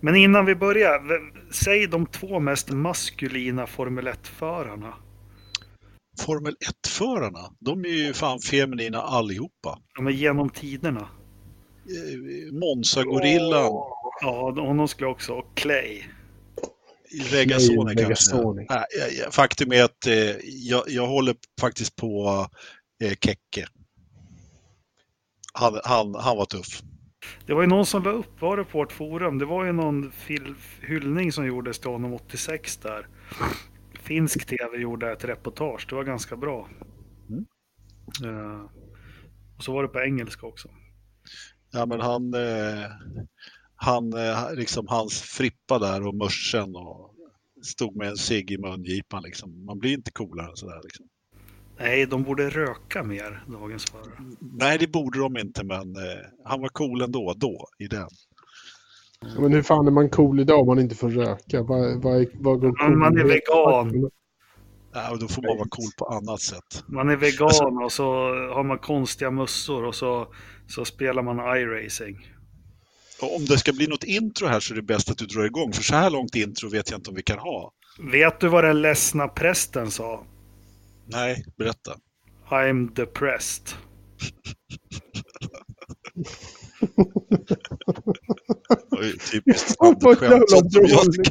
Men innan vi börjar, säg de två mest maskulina Formel 1-förarna. Formel 1-förarna, de är ju fan feminina allihopa. De är genom tiderna. Eh, Monza-gorillan, Ja, honom skulle jag också. Och Clay. Regasoni kanske. Jag- Faktum är att eh, jag, jag håller faktiskt på eh, Kekke. Han, han, han var tuff. Det var ju någon som la upp, var det på vårt forum? Det var ju någon hyllning som gjordes till honom 86 där. Finsk tv gjorde ett reportage, det var ganska bra. Mm. Eh, och så var det på engelska också. Ja, men han, eh, han eh, liksom hans frippa där och mörsen och stod med en cigg i mungipan liksom. Man blir inte coolare än sådär liksom. Nej, de borde röka mer, dagens förare. Nej, det borde de inte, men eh, han var cool ändå, då, i den. Ja, Men hur fan är man cool idag om man inte får röka? Vad, vad, vad går Men man är cool- vegan. Ja, och då får man vara cool på annat sätt. Man är vegan Alltså- och så har man konstiga mössor och så, så spelar man iRacing. Om det ska bli något intro här så är det bäst att du drar igång, för så här långt intro vet jag inte om vi kan ha. Vet du vad den ledsna prästen sa? Nej, berätta. I'm depressed. Typiskt Vad jävla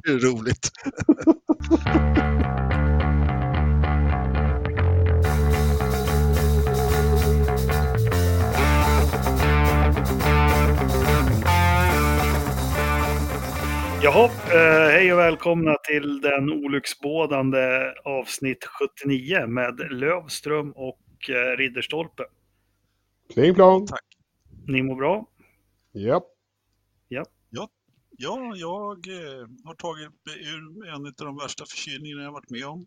är roligt. Jaha, eh, hej och välkomna till den olycksbådande avsnitt 79 med Lövström och eh, Ridderstolpe. Pling plong. Ni mår bra? Japp. Ja, jag eh, har tagit ur en av de värsta förkylningarna jag varit med om.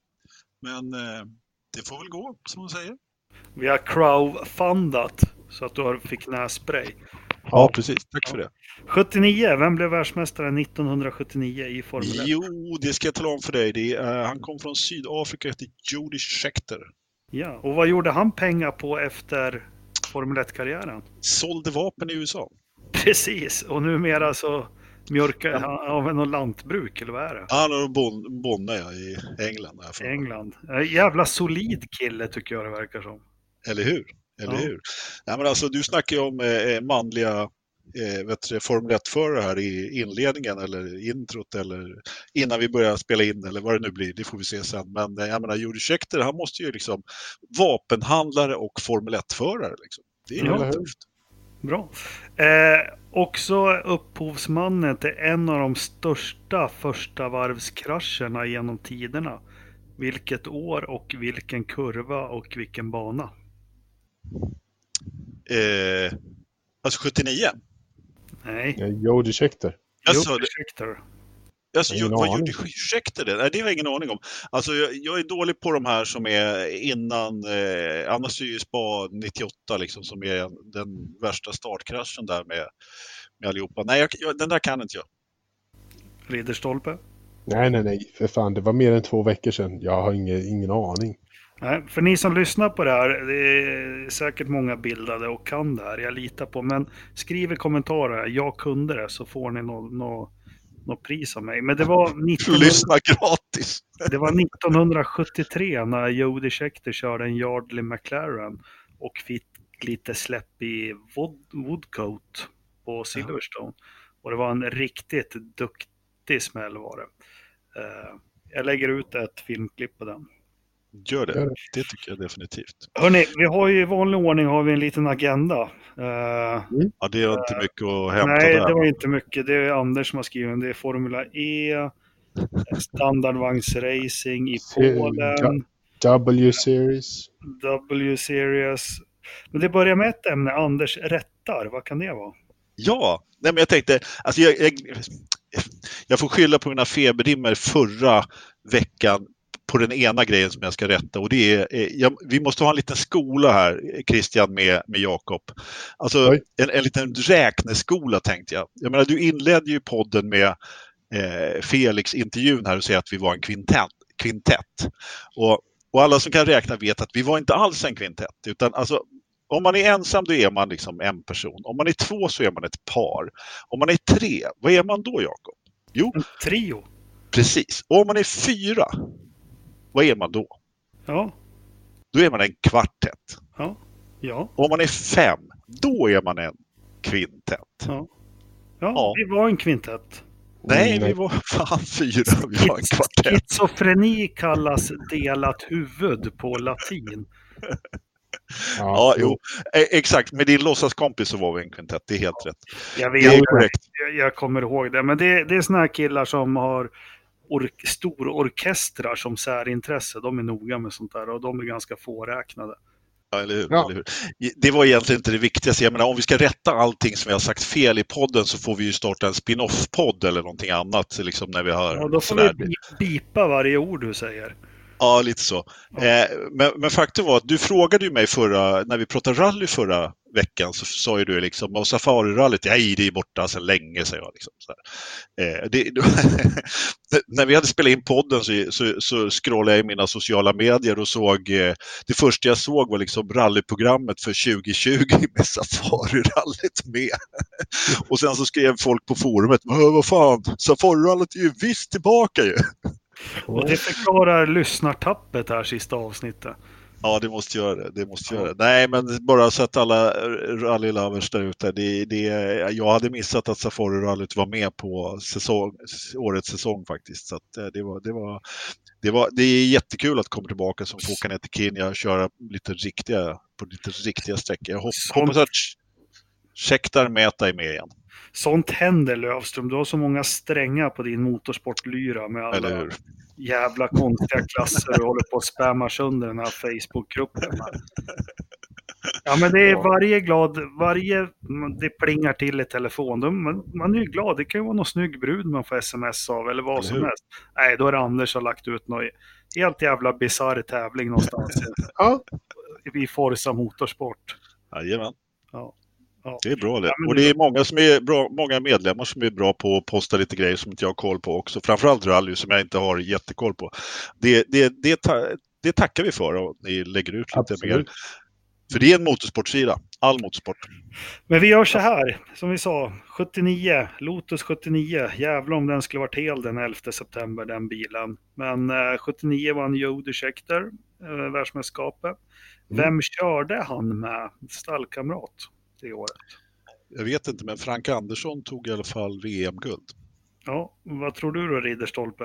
Men eh, det får väl gå, som man säger. Vi har crowdfundat så att du har- fick nässpray. Ja, precis. Tack för det. 79, vem blev världsmästare 1979 i Formel 1? Jo, det ska jag tala om för dig. Det är, han kom från Sydafrika och heter Jody Scheckter. Ja, och vad gjorde han pengar på efter Formel 1-karriären? Sålde vapen i USA. Precis, och numera så mjölkar han av något lantbruk, eller vad är det? Han har bon, bonne ja, i England. mig. England. Eh, Jävla solid kille tycker jag det verkar som. Eller hur? Eller Ja. hur? Nej, men alltså, du snackar ju om eh, manliga eh, vet du, Formel 1-förare här i inledningen eller introt eller innan vi börjar spela in eller vad det nu blir, det får vi se sen. Men eh, jag menar, Jody Scheckter, han måste ju liksom vapenhandlare och Formel 1-förare. Liksom. Det är ju Ja. Bra. Eh, också upphovsmannen till en av de största första varvskrascherna genom tiderna. Vilket år och vilken kurva och vilken bana? Eh, alltså 79? Nej, Jody Scheckter. Alltså, jo, det- ursäkta. Alltså, Ingen vad aning. gjorde det? Nej, det har jag ingen aning om. Alltså, jag, jag är dålig på de här som är innan, eh, annars är ju Spa 98 liksom som är den värsta startkraschen där med, med allihopa. Nej, jag, jag, den där kan inte jag. Ridderstolpe? Nej, nej, nej. För fan, det var mer än två veckor sedan. Jag har ingen, ingen aning. Nej, för ni som lyssnar på det här, det är säkert många bildade och kan det här, jag litar på. Men skriv i kommentarer, jag kunde det, så får ni något nå, nå pris av mig. Men det var, 1900, Lyssna gratis! det var 1973 när Jody Scheckter körde en Yardley McLaren och fick lite släpp i Wood, Woodcote på Silverstone. Och det var en riktigt duktig smäll var det. Eh, jag lägger ut ett filmklipp på den. Gör det. Det. Tycker jag definitivt. Hörni, vi har ju i vanlig ordning har vi en liten agenda. Eh, Ja, det är inte mycket att hämta nej, där. det var inte mycket. Det är Anders som har skrivit. Det är Formula E, standardvagnsracing i Polen, W-series. W-series. Men det börjar med ett ämne, Anders rättar. Vad kan det vara? Ja, nej, men jag tänkte, alltså jag, jag, jag får skylla på mina feberdimmor förra veckan på den ena grejen som jag ska rätta och det är, eh, jag, vi måste ha en liten skola här, Christian, med, med Jakob. Alltså en, en liten räkneskola tänkte jag. Jag menar, du inledde ju podden med eh, Felix-intervjun här och säger att vi var en kvintett. kvintett. Och, och alla som kan räkna vet att vi var inte alls en kvintett, utan alltså om man är ensam då är man liksom en person. Om man är två så är man ett par. Om man är tre, vad är man då Jakob? Jo, En trio. precis. Och om man är fyra, vad är man då? Ja, Då är man en kvartett. ja, ja. Och om man är fem, då är man en kvintett. Ja, Ja. vi var en kvintett. Nej, vi var fan fyra. Vi var en kvartett. Schizofreni kallas delat huvud på latin. Ja, jo, e- exakt. Med din låtsaskompis så var vi en kvintett. Det är helt rätt. Jag Det vet, är korrekt. jag, jag kommer ihåg det. Men det, det är såna här killar som har or- stororkestrar som särintresse. De är noga med sånt där och de är ganska fåräknade. Ja, eller hur? Ja. Eller hur? Det var egentligen inte det viktigaste. Jag menar, om vi ska rätta allting som vi har sagt fel i podden så får vi ju starta en spin-off-podd eller någonting annat. Liksom när vi har Ja, då får sådär. vi bi- bipa varje ord du säger. Ja, lite så. Eh, men, men faktum var att du frågade ju mig förra, när vi pratade rally förra veckan, så sa ju du liksom, och Safari-rallyt, nej det är borta sedan länge, säger jag. Liksom, eh, det, när vi hade spelat in podden så, så, så scrollade jag i mina sociala medier och såg, eh, det första jag såg var liksom rallyprogrammet för 2020 med Safari-rallyt med. och sen så skrev folk på forumet, "Men vad fan, Safari-rallyt är ju visst tillbaka ju. Och det förklarar lyssnartappet här sista avsnittet. Ja, det måste göra det. det, måste göra. Nej, men bara så att alla rallylovers där ute. Det, det, jag hade missat att Safari-rallyt var med på säsong, årets säsong faktiskt. Så eh, det, var, det, var, det, var, det är jättekul att komma tillbaka som får åka ner till Kenya och köra lite riktiga, på lite riktiga sträckor. Jag hoppas att Schecktar Meta är med igen. Sånt händer Lövström. Du har så många strängar på din motorsportlyra med alla jävla konstiga klasser du håller på att spamma sönder den här Facebookgruppen. Ja, men det är varje glad, varje, det plingar till i telefon. Då- Man, man är ju glad. Det kan ju vara någon snygg brud man får sms av eller vad Eller som hur? helst. Nej, då är det Anders som har lagt ut någon helt jävla bisarr tävling någonstans Ja, i Forza Motorsport. Jajamän. Ja. Ja. Det är bra det. Och det- är många, som är bra, många medlemmar som är bra på att posta lite grejer som inte jag har koll på också. Framförallt rally som jag inte har jättekoll på. Det, det, det, det tackar vi för och ni lägger ut lite Absolut. mer. För det är en motorsportsida. All motorsport. Men vi gör så här, som vi sa, 79, Lotus 79. Jävlar om den skulle varit hel den 11 september, den bilen. Men eh, 79 vann Jody Scheckter, eh, världsmästerskapet. Vem körde han med stallkamrat det året? Jag vet inte, men Frank Andersson tog i alla fall VM-guld. Ja, vad tror du då, Ridderstolpe?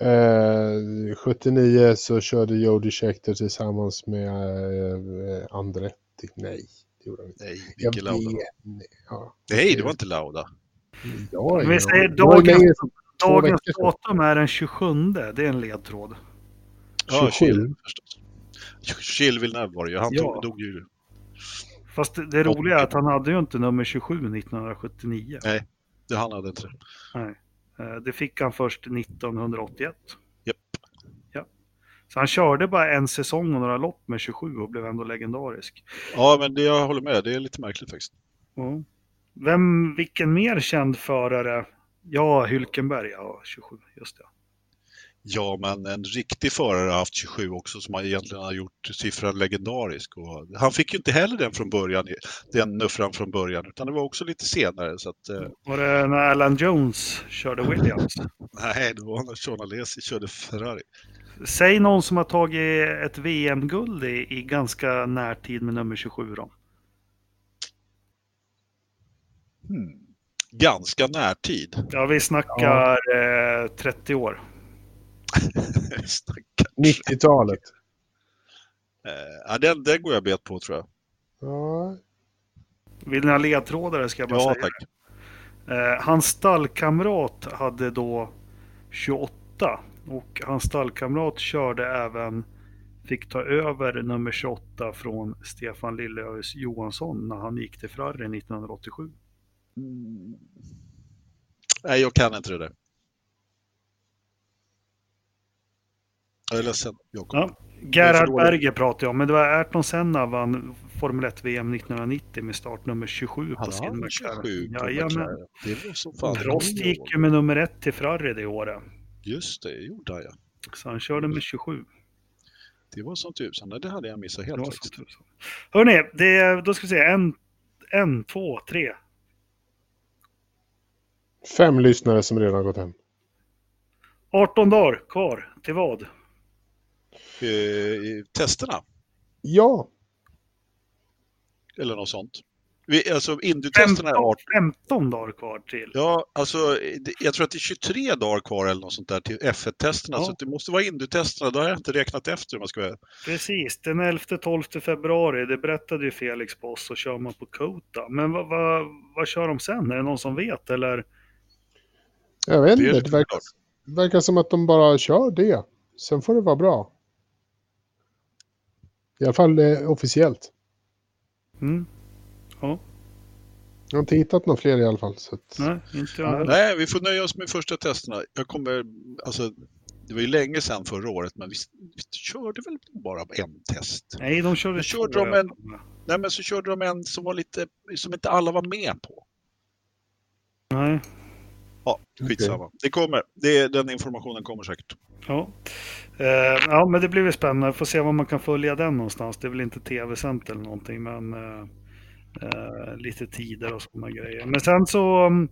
eh, 79 så körde Jody Scheckter tillsammans med eh, Andretti. Nej, det gjorde han inte. Nej, Micke Lauda. vet. Nej, Ja, Nej, det var inte Lauda. ja, Vi säger dagens- Dagens datum är den 27, det är en ledtråd. Ja, 27. Chill förstås. Chill Villeneuve var det ju. Han Ja. tog, dog ju. Fast det, det roliga är att han hade ju inte nummer 27 1979. Det han hade inte. Nej. Eh, Det fick han först 1981. Japp. Ja. Så han körde bara en säsong och några lopp med 27 och blev ändå legendarisk. Ja, men det, jag håller med. Det är lite märkligt faktiskt. Ja. Vem, vilken mer känd förare? Ja, Hylkenberg, ja, 27, just det. Ja, men en riktig förare har haft 27 också som egentligen har gjort siffran legendarisk. Och han fick ju inte heller den från början, den nuffran från början, utan det var också lite senare. Så att, eh, Var det när Alan Jones körde Williams? nej, det var när Sean Alesi körde Ferrari. Säg någon som har tagit ett VM-guld i, i ganska närtid med nummer 27 då. Hmm. Ganska närtid. Ja, vi snackar eh, 30 år. Stackarn. 90-talet. Eh, ja, den, den går jag bet på tror jag. Ja, Vill ni ha ledtrådar ska jag bara Ja, säga. tack. Eh, hans stallkamrat hade då 28 och hans stallkamrat körde även, fick ta över nummer 28 från Stefan Lilleös Johansson när han gick till Ferrari 1987. Mm. Nej, jag kan inte det där. Jag är ledsen, Jakob. Ja. Gerhard. Berger pratade jag om, men det var Ayrton Senna vann Formel 1 VM 1990 med startnummer 27 på Han sin har McLaren. 27 på Jajamän. McLaren. Prost gick ju med nummer 1 till Ferrari det året, Just det, gjorde han ja. så han körde med 27. Det var som tusan. Det hade jag missat helt faktiskt. Hörrni, det, då ska vi se. En, en, två, tre. Fem lyssnare som redan gått hem. 18 dagar kvar. Till vad? Eh, testerna, Ja, eller något sånt. Vi, alltså Indy-testerna är 15, 18. 15 dagar kvar till. Ja, alltså det- jag tror att det är 23 dagar kvar eller något sånt där till F1-testerna. Ja. Så det måste vara Indy-testerna. Då har jag inte räknat efter om jag ska vara Precis, den 11-12 februari, det berättade ju Felix på oss, så kör man på Kota. Men vad, vad, vad kör de sen? Är det någon som vet eller? jag vet Det inte. lite Det verkar, verkar som att de bara kör det. Sen får det vara bra. I alla fall eh, officiellt. Mm. Ja, Jag har inte hittat några fler i alla fall. Så att... nej, inte jag. Nej, vi får nöja oss med första testerna. Jag kommer, alltså, det var ju länge sedan förra året, men vi, vi körde väl bara en test. Nej, de körde Men körde två, de en-. Nej, men så körde de en som var lite, som inte alla var med på. Nej, Ja, skitsamma. Det kommer. Det, den informationen kommer säkert. Ja. Eh, ja, men det blir väl spännande. Får se var man kan följa den någonstans. Det är väl inte tv-sänt eller någonting, men eh, lite tider och sådana grejer. Men sen så mm,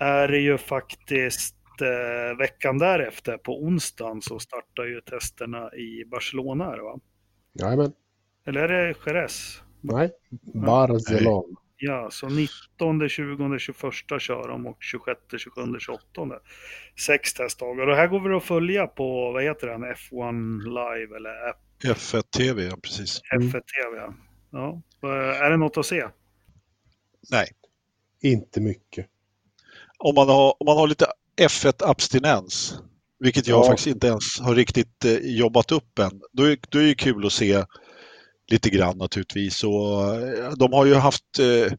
är det ju faktiskt eh, veckan därefter, på onsdagen, så startar ju testerna i Barcelona, va? Jajamän. Eller är det Jerez? Nej. Barcelona. Ja, så 19, 20, 21 kör de och 26, 27, 28. Sex testdagar. Och här går vi att följa på, vad heter den, F1 Live eller App F1 TV, ja precis. Mm. F1 TV. Ja. Eh, Är det något att se? Nej, Inte mycket. om man har, om man har lite F1-abstinens, vilket jag Ja. faktiskt inte ens har riktigt eh, jobbat upp än, då är, då är det kul att se lite grann naturligtvis. Och, eh, de har ju haft, eh,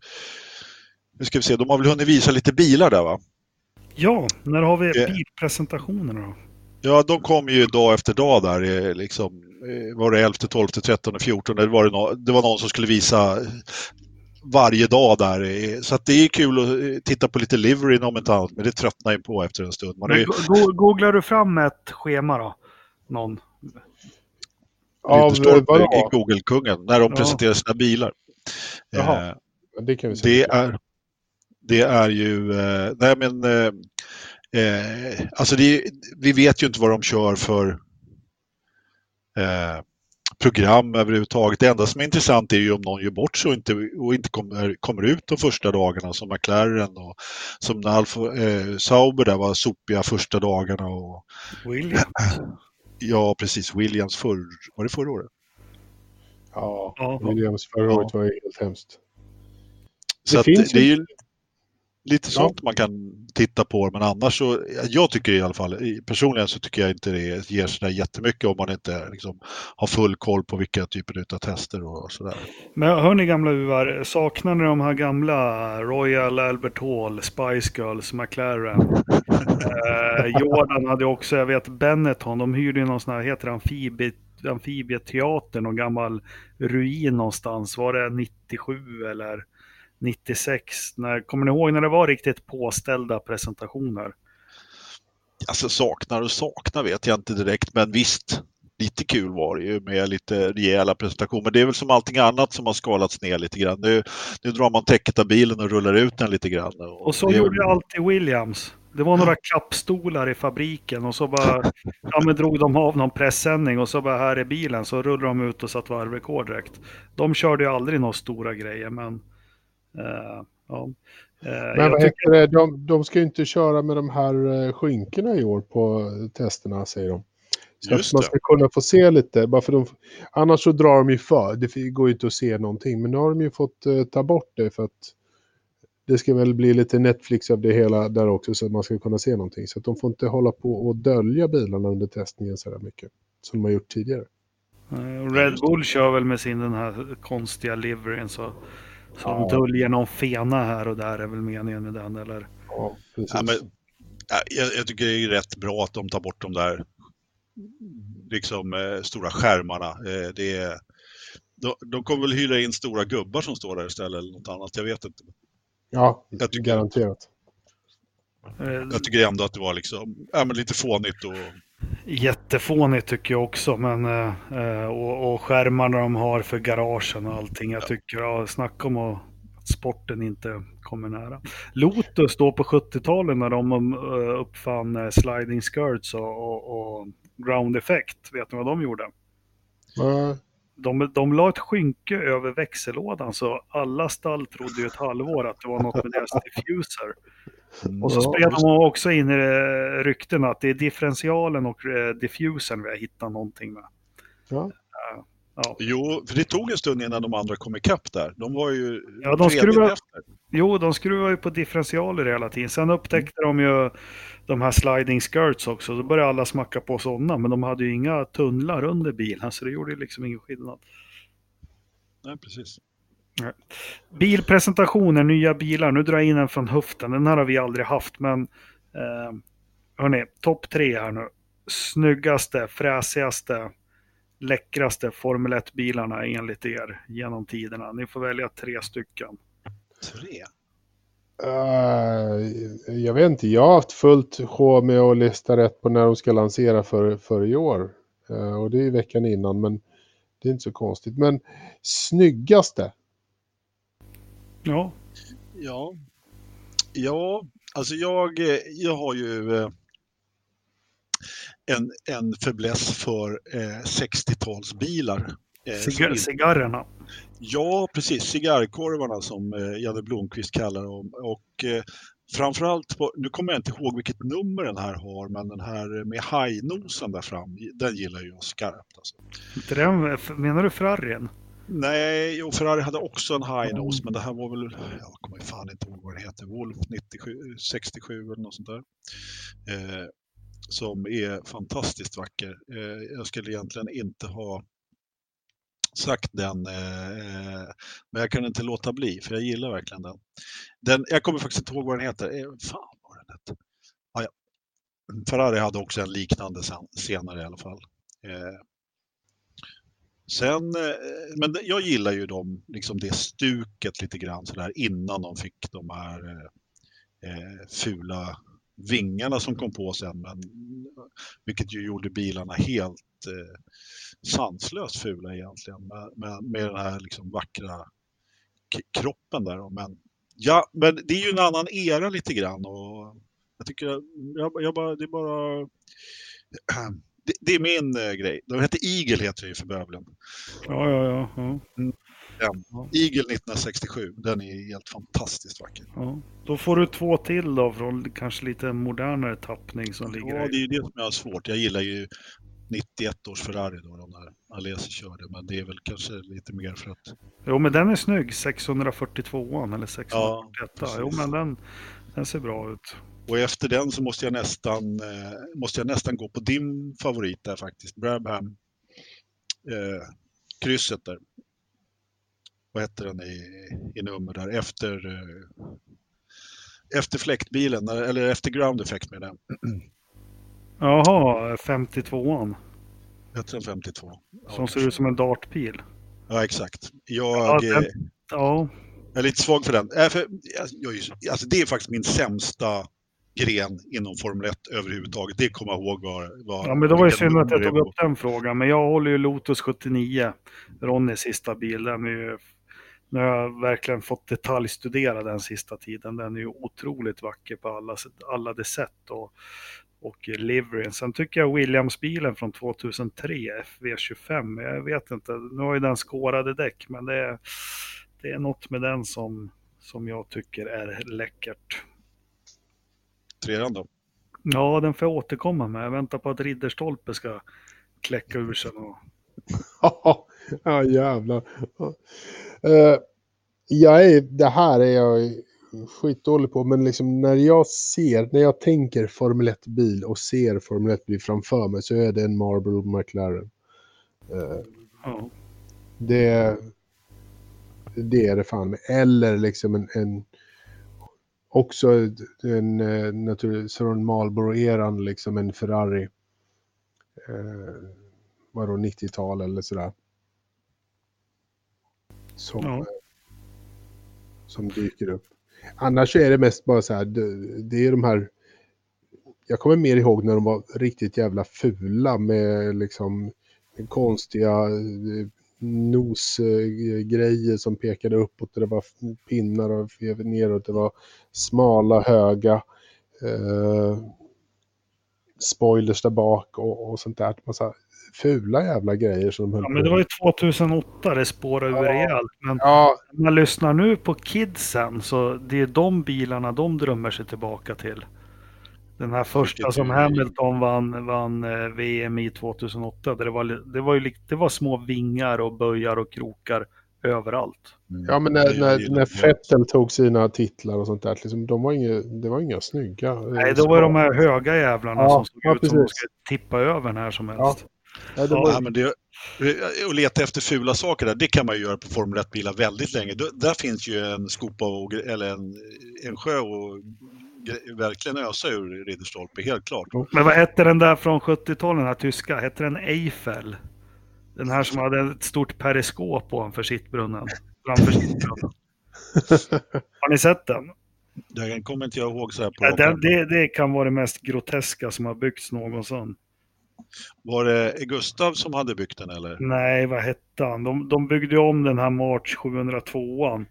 nu ska vi se, de har väl hunnit visa lite bilar där va? Ja, när har vi Eh. bilpresentationerna då? Ja, de kom ju dag efter dag där, liksom, var det 11, 12, 13, 14, det var, det, nå- det var någon som skulle visa varje dag där. Så att det är kul att titta på lite livery om inte annat, men det tröttnar ju på efter en stund. Man är googlar du fram ett schema då? Någon? Av i Google-kungen när de Ja. presenterar sina bilar. Jaha. Eh, Det kan vi se. Det är, det är ju, eh, nej men, eh, eh, alltså det, vi vet ju inte vad de kör för eh, program överhuvudtaget. Det enda som är intressant är ju om någon gör bort sig och inte, och inte kommer, kommer ut de första dagarna som McLaren och som när Alfa, eh, Sauber där var sopiga första dagarna och William? Ja precis Williams förr, var det förra året? Ja, Ja. Williams förra Ja. året var ju helt hemskt. Så Det att finns det är ju- lite Ja. sånt man kan titta på, men annars så, jag tycker i alla fall, personligen så tycker jag inte det ger sådär jättemycket om man inte liksom har full koll på vilka typer av tester och sådär. Men hör ni gamla uvar, saknar ni de här gamla Royal Albert Hall, Spice Girls, McLaren? eh, Jordan hade också, jag vet Benetton, de hyrde ju någon sån här, heter amfibie, amfibieteater, någon gammal ruin någonstans. Var det 97 eller 96? När, kommer ni ihåg när det var riktigt påställda presentationer? Alltså saknar och saknar vet jag inte direkt, men visst, lite kul var det ju med lite rejäla presentationer. Det är väl som allting annat som har skalats ner lite grann. Nu, nu drar man täcket av bilen och rullar ut den lite grann. Och så det gjorde alltid Williams. Det var några klappstolar i fabriken och så bara ja, men drog de av någon pressändning och så bara här är bilen så rullade de ut och satt varvrekord direkt. De körde ju aldrig några stora grejer men ja. Eh, Men vad tycker, det? De, de ska ju inte köra med de här eh, skynkena i år på testerna, säger de. Så Just att man det. ska kunna få se lite. Bara för de, annars så drar de ju för. Det går ju inte att se någonting. Men nu har de ju fått eh, ta bort det för att det ska väl bli lite Netflix av det hela där också så att man ska kunna se någonting. Så att de får inte hålla på och dölja bilarna under testningen så där mycket. Som de har gjort tidigare. eh, Red Bull kör väl med sin den här konstiga liveryn så, så Ja. döljer någon fena här och där är väl meningen med den eller? Ja, precis. Ja, men, ja, jag, jag tycker det är rätt bra att de tar bort de där liksom, eh, stora skärmarna. Eh, det är, de, de kommer väl hyra in stora gubbar som står där istället eller något annat. Jag vet inte. ja, jag tycker- garanterat. Eh, Jag tycker ändå att det var liksom, ja, men lite fånigt och Jättefånigt tycker jag också, men eh, eh, och, och skärmarna de har för garagen och allting. Jag tycker, ja, snacka om att sporten inte kommer nära. Lotus då på 70-talet när de uh, uppfann uh, sliding skirts och, och, och, ground effect, vet ni vad de gjorde? Ja. De, de la ett skynke över växellådan så alla stall trodde ju ett halvår att det var något med deras diffuser. Och så spred de också in i eh, rykten att det är differentialen och eh, diffusern vi har hittat någonting med. Ja. Ja. Jo, för det tog en stund innan de andra kom ikapp där. De var ju Ja, de skruvar-. Jo, de skruvar ju på differentialer hela tiden. Sen upptäckte de ju de här sliding skirts också. Då började alla smacka på sådana, men de hade ju inga tunnlar under bilen, så det gjorde ju liksom ingen skillnad. Nej, precis. Bilpresentationer, nya bilar. Nu drar jag in en från höften. Den här har vi aldrig haft, men eh, hörni, topp tre här nu. Snyggaste, fräsigaste, läckraste Formel 1-bilarna enligt er genom tiderna. Ni får välja tre stycken. Tre? Uh, jag vet inte, jag har haft fullt sjå med att lista rätt på när de ska lansera för, för i år. Uh, och det är ju veckan innan, men det är inte så konstigt. Men snyggaste? Ja, Ja. Ja, alltså jag, eh, jag har ju eh, en, en fäbless för eh, 60-talsbilar. Eh, cigar- cigarrerna. Ja, precis. Cigarrkorvarna som Janne Blomqvist kallar dem. Och framförallt, på, nu kommer jag inte ihåg vilket nummer den här har, men den här med hajnosen där fram, den gillar jag skarpt. Alltså. Den, menar du Ferrarin? Nej, och Ferrari hade också en high nose, men det här var väl, jag kommer fan inte ihåg vad den heter, Wolf 97, 67 eller något sånt där. Eh, som är fantastiskt vacker. Eh, jag skulle egentligen inte ha sagt den, eh, men jag kunde inte låta bli, för jag gillar verkligen den. den jag kommer faktiskt inte ihåg vad den heter. Eh, fan vad den hette. Ah, ja. Ferrari hade också en liknande sen, senare i alla fall. Eh, Sen, eh, men jag gillar ju dem, liksom det stuket lite grann sådär innan de fick de här eh, eh, fula vingarna som kom på sen. Men, vilket ju gjorde bilarna helt eh, sanslöst fula egentligen med, med, med den här liksom vackra kroppen där. då. Men, ja, men det är ju en annan era lite grann och jag tycker, jag, jag bara, det är bara det, det är min eh, grej. De heter Eagle heter ju för bövelen. Ja, ja, ja. ja. Eagle 1967, den är helt fantastiskt vacker. ja. Då får du två till då från kanske lite modernare tappning som ligger Ja, det är ju det som jag har svårt. Jag gillar ju 91 års Ferrari då, de där Alesi körde, men det är väl kanske lite mer för att... Jo, men den är snygg. 642 eller 641. precis. jo, men den, den ser bra ut. Och efter den så måste jag nästan, eh, måste jag nästan gå på din favorit där faktiskt, Brabham. Eh, krysset där. Vad heter den i, i nummer där? Efter, eh, efter fläktbilen, eller efter ground effect med den. Jaha, 52an. Heter den 52? Som ser ut som en dartpil. Ja, exakt. Ja, Jag, den- eh, Ja, jag är lite svag för den. Äh, för, jag, jag, ju- alltså, det är faktiskt min sämsta gren inom Formel 1 överhuvudtaget. Det kommer jag ihåg var... var ja men det var ju synd att jag tog upp den frågan. Men jag håller ju Lotus 79. Ronnys sista bil. Den är ju, nu har jag verkligen fått detaljstudera den sista tiden. Den är ju otroligt vacker på alla, alla de sätt. Och, och liveryn. Sen tycker jag Williams-bilen från 2003, FV25, jag vet inte, nu har ju den skårade däck, men det är, det är något med den som, som jag tycker är läckert. Trean då? Ja, den får jag återkomma med. Jag väntar på att Ridderstolpe ska kläcka ur sig. Och... ja, jävlar. Uh, jag är, det här är jag skitdålig på, men liksom när jag ser, när jag tänker Formel 1-bil och ser Formel 1-bil framför mig så är det en Marlboro McLaren. Eh, Ja. det, det är det fan. Eller liksom en, en också en eh, naturligtvis från Marlboro-eran liksom en Ferrari. Eh, vadå 90-tal eller sådär. Som, Ja. eh, som dyker upp. Annars är det mest bara så här, det, det är de här jag kommer mer ihåg när de var riktigt jävla fula med liksom konstiga eh, nosgrejer som pekade uppåt. Det var pinnar och neråt. Det var smala, höga eh, spoilers där bak och, och sånt där. Massa fula jävla grejer som de höll Ja, men det var ju 2008 det spårade ur Ja. rejält. Men Ja, om man lyssnar nu på kidsen så det är de bilarna de drömmer sig tillbaka till. Den här första som Hamilton vann, vann eh, VM i 2008. Där det, var, det, var det var små vingar och böjar och krokar överallt. ja men när, när, när det. Vettel tog sina titlar och sånt där, liksom, de var inga, det var inga snygga. eh, Nej, då var de här höga jävlarna Ja, som såg ja, ut som de skulle tippa över när som helst. Ja, var, Ja, men det, och leta efter fula saker där, det kan man ju göra på Formel 1-bilar väldigt länge. Då- Där finns ju en skopa och, eller en, en sjö och verkligen ösa ur Ridderstolpe, helt klart. Men vad hette den där från 70-talet, den här tyska? Hette den Eiffel? Den här som hade ett stort periskop ovanför sittbrunnen. Framför sittbrunnen. Har ni sett den? Det kommer inte jag ihåg så här på Ja, den det, det kan vara det mest groteska som har byggts någonsin. Var det Gustav som hade byggt den eller? Nej, vad hette han? De, de byggde om den här March 702an.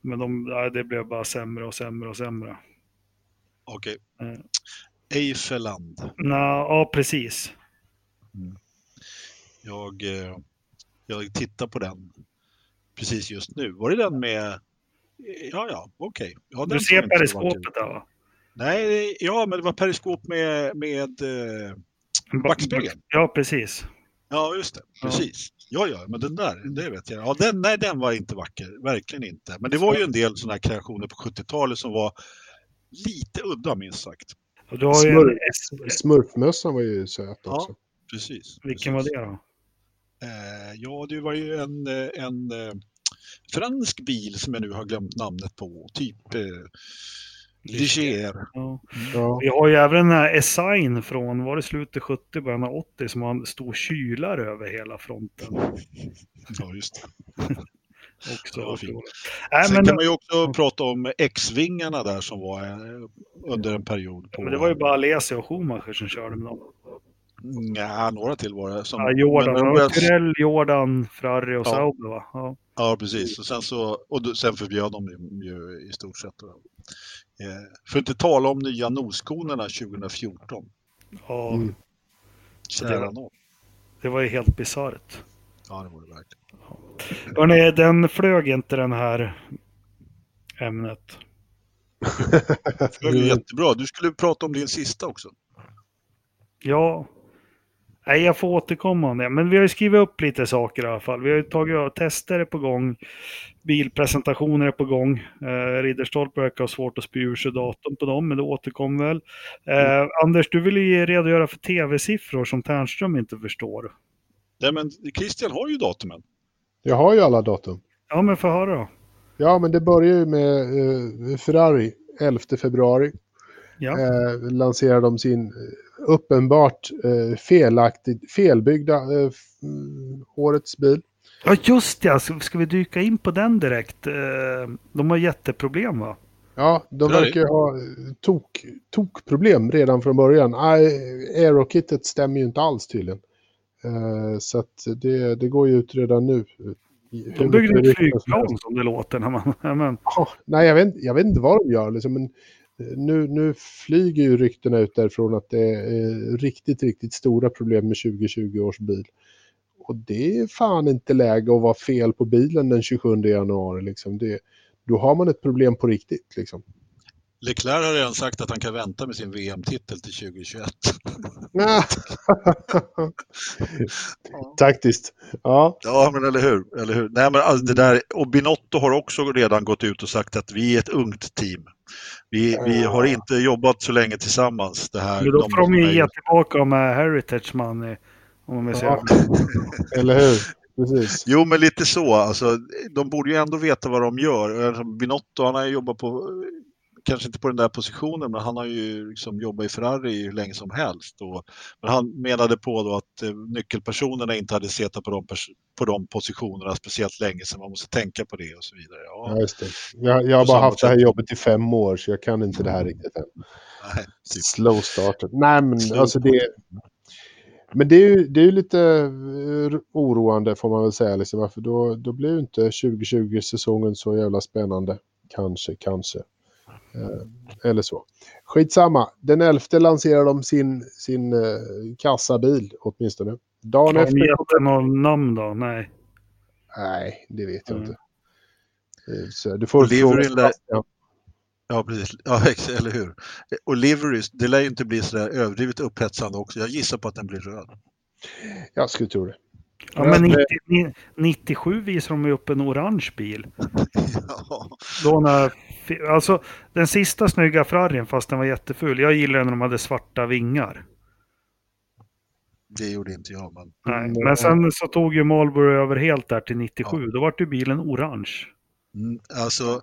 Men de, nej, det blev bara sämre och sämre och sämre. Okej. Mm. Eiffeland. Nå, ja, precis. Jag, eh, jag tittar på den precis just nu. Var det den med... Ja, ja, okej. Ja, den Du ser periskopet där va? Nej, ja, men det var periskop med, med eh, Backspegeln. Ja, precis. Ja, just det. Ja. Precis. Ja, ja, men den där, det vet jag. Ja, den, nej, den var inte vacker. Verkligen inte. Men det var ju en del sådana här kreationer på 70-talet som var lite udda, minst sagt. Och du har ju en, Smurf, smurfmössan var ju söt Ja. också. Precis. vilken var precis. det då? Eh, ja, det var ju en, eh, en eh, fransk bil som jag nu har glömt namnet på. Typ eh, Ligier. Ja. Ja. Vi har ju även den här Essign från, var det slutet 70, början av 80, som har en stor kylare över hela fronten. Ja, just det. Också Ja. Nej, Sen men, kan man ju också prata om X-vingarna där som var eh, under en period. På, men det var ju bara Alesi och Schumacher som körde med dem. Ja, några till var det. Som, Ja, Jordan, men det började- Tyrell, Jordan, Ferrari och Ja. Sauber va? Ja. Ja, precis. Och sen, så, och sen förbjöd de ju, ju i stort sett. Eh, för att inte tala om nya noskonerna 2014. ja, Mm. Nån. det var ju helt bisarrt. Ja, det var det verkligen. Hörrni, den flög inte den här ämnet. Det ju jättebra. Du skulle prata om din sista också. Ja, nej, jag får återkomma om det. Men vi har ju skrivit upp lite saker i alla fall. Vi har ju tagit tester är på gång. Bilpresentationer är på gång. Eh, Ridderstolpe verkar ha svårt att spy ur sig datum på dem, men det återkommer väl. Eh, Anders, du vill ju redogöra för tv-siffror som Ternström inte förstår. Nej, men Christian har ju datumen. Jag har ju alla datum. Ja, men få höra då. Ja, men det börjar ju med eh, Ferrari 11 februari. Ja. Eh, lanserar de sin eh, uppenbart eh, felaktigt, felbyggda eh, mm, årets bil. ja, just det. Ska ska vi dyka in på den direkt? Eh, de har jätteproblem va? Ja, de Ferrari. verkar ju ha eh, tok, tokproblem redan från början. Aerokittet stämmer ju inte alls tydligen. Eh, så att det, det går ju ut redan nu. De byggde ett flygplan som det låter när man... Ja, men, Ja, nej, jag vet, inte- jag vet inte vad de gör. Liksom, men eh, nu, nu flyger ju ryktena ut därifrån att det är riktigt, riktigt stora problem med 2020 års bil. Och det är fan inte läge att vara fel på bilen den 27 januari. Liksom. Det, då har man ett problem på riktigt. Liksom. Leclerc har redan sagt att han kan vänta med sin VM-titel till 2021. Ah. Taktiskt. Ja, Ja, men eller hur? Eller hur? Nej, men alltså det där, och Binotto har också redan gått ut och sagt att vi är ett ungt team. Vi, vi har inte jobbat så länge tillsammans. Det här, men då får de som ju är- ge tillbaka med Heritage Money. Om de vill säga. Ja. eller hur? Precis. Jo, men lite så. Alltså, de borde ju ändå veta vad de gör. Alltså, Binotto, han har jobbat på, kanske inte på den där positionen, men han har ju liksom jobbat i Ferrari hur länge som helst. Och, men han menade på då att eh, nyckelpersonerna inte hade suttit på de, på de positionerna speciellt länge, så man måste tänka på det och så vidare. Ja, Ja, just det. Jag, jag har bara haft det här sätt. jobbet i fem år så jag kan inte det här riktigt än. nej, typ. Slow starter. Nej, men Slow alltså det... Men det är ju, det är ju lite eh, oroande får man väl säga. Liksom, för då, då blir ju inte 2020-säsongen så jävla spännande. Kanske, kanske. Eh, eller så. Skitsamma. Den 11 lanserar de sin, sin eh, kassabil åtminstone. Dagen Har efter... de gett den någon namn då? Nej. Nej, det vet jag Mm. inte. Eh, Så du får Livery fråga lär- Sebastian. Ja, precis. Ja, eller hur? Och liveries, det lär ju inte bli så där överdrivet upphetsande också. Jag gissar på att den blir röd. Jag skulle tro det. Ja, men Men- 90, ni- 97 visar de ju upp en orange bil. Ja, Då när, alltså den sista snygga Ferrarin fast den var jätteful. Jag gillar när de hade svarta vingar. det gjorde inte jag, men Nej. Men sen så tog ju Marlboro över helt där till 97. Då var ju bilen orange. mm, alltså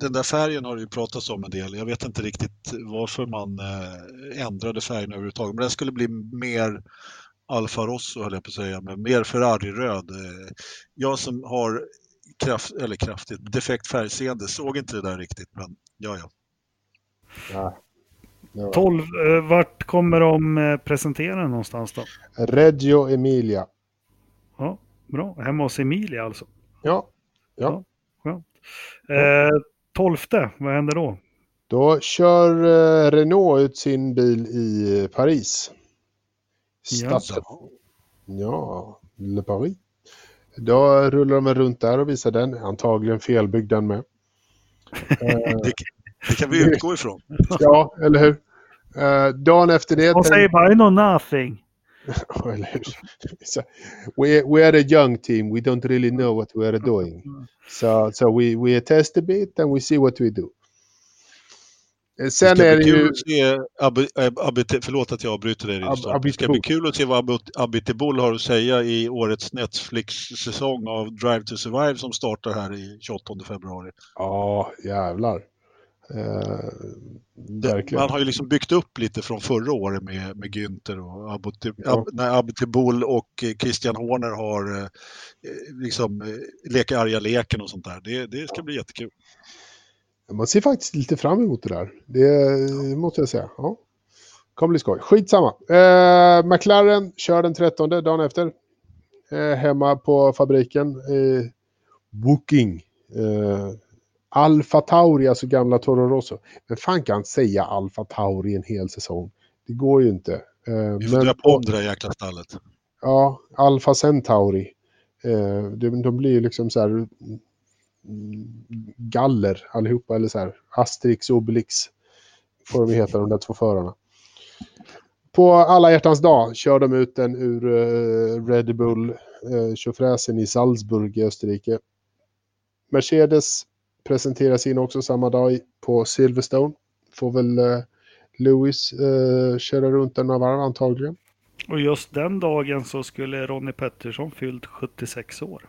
den där färgen har det ju pratats om en del. Jag vet inte riktigt varför man eh, ändrade färgen överhuvudtaget. Men den skulle bli mer Alfa Rosso höll jag på att säga, men mer Ferrari-röd. Eh, Jag som har kraft, eller kraftigt defekt färgseende såg inte det där riktigt, men ja, ja. Ja. Ja. 12, eh, vart kommer de eh, presentera någonstans då? Reggio Emilia. Ja, bra. Hemma hos Emilia alltså. Ja, ja. Skönt. Eh, 12, vad händer då? Då kör eh, Renault ut sin bil i Paris. Ja. Stadsel. Ja, Le Paris. Då rullar de runt där och visar den. Antagligen felbyggd den med. Eh, Det, det kan vi utgå ifrån. ja, eller hur? Eh, dagen efter det... De säger bara I know nothing. Eller hur? We, we are a young team. We don't really know what we are doing. So, so we, we test a bit and we see what we do. Eh, Det Sen ska är det ju... se Ab- Ab- Abite, förlåt att jag avbryter dig. Ab- Ab, det ska bli kul att se vad Ab- Abiteboul har att säga i årets Netflix-säsong av Drive to Survive som startar här i 28 februari. Ja, jävlar. Eh, Det-. Man har ju liksom byggt upp lite från förra året med, med Günther och Abite, Ja. Ab, när Abiteboul och eh, Christian Horner har eh, eh, liksom eh, leka arga leken och sånt där. Det, det ska bli jättekul. Man ser faktiskt lite fram emot det där. Det måste jag säga. Ja. Kommer bli skoj. Skitsamma. Eh, McLaren kör den 13 dagen efter. Eh, hemma på fabriken. Eh, Woking. Eh, Alfa Tauri, alltså gamla Toro Rosso. Men fan kan säga Alfa Tauri en hel säsong? Det går ju inte. Eh, Vi får men döpa om det där jäkla stallet. Ja, Alfa Centauri. Eh, de, de blir liksom så här galler allihopa, eller så här Asterix Obelix får de heta de där två förarna. På alla hjärtans dag kör de ut den ur eh, Red Bull eh, tjofräsen i Salzburg i Österrike. Mercedes presenterar sin också samma dag på Silverstone. Får väl eh, Lewis eh, köra runt den några varv antagligen. Och just den dagen så skulle Ronnie Pettersson fyllt 76 år.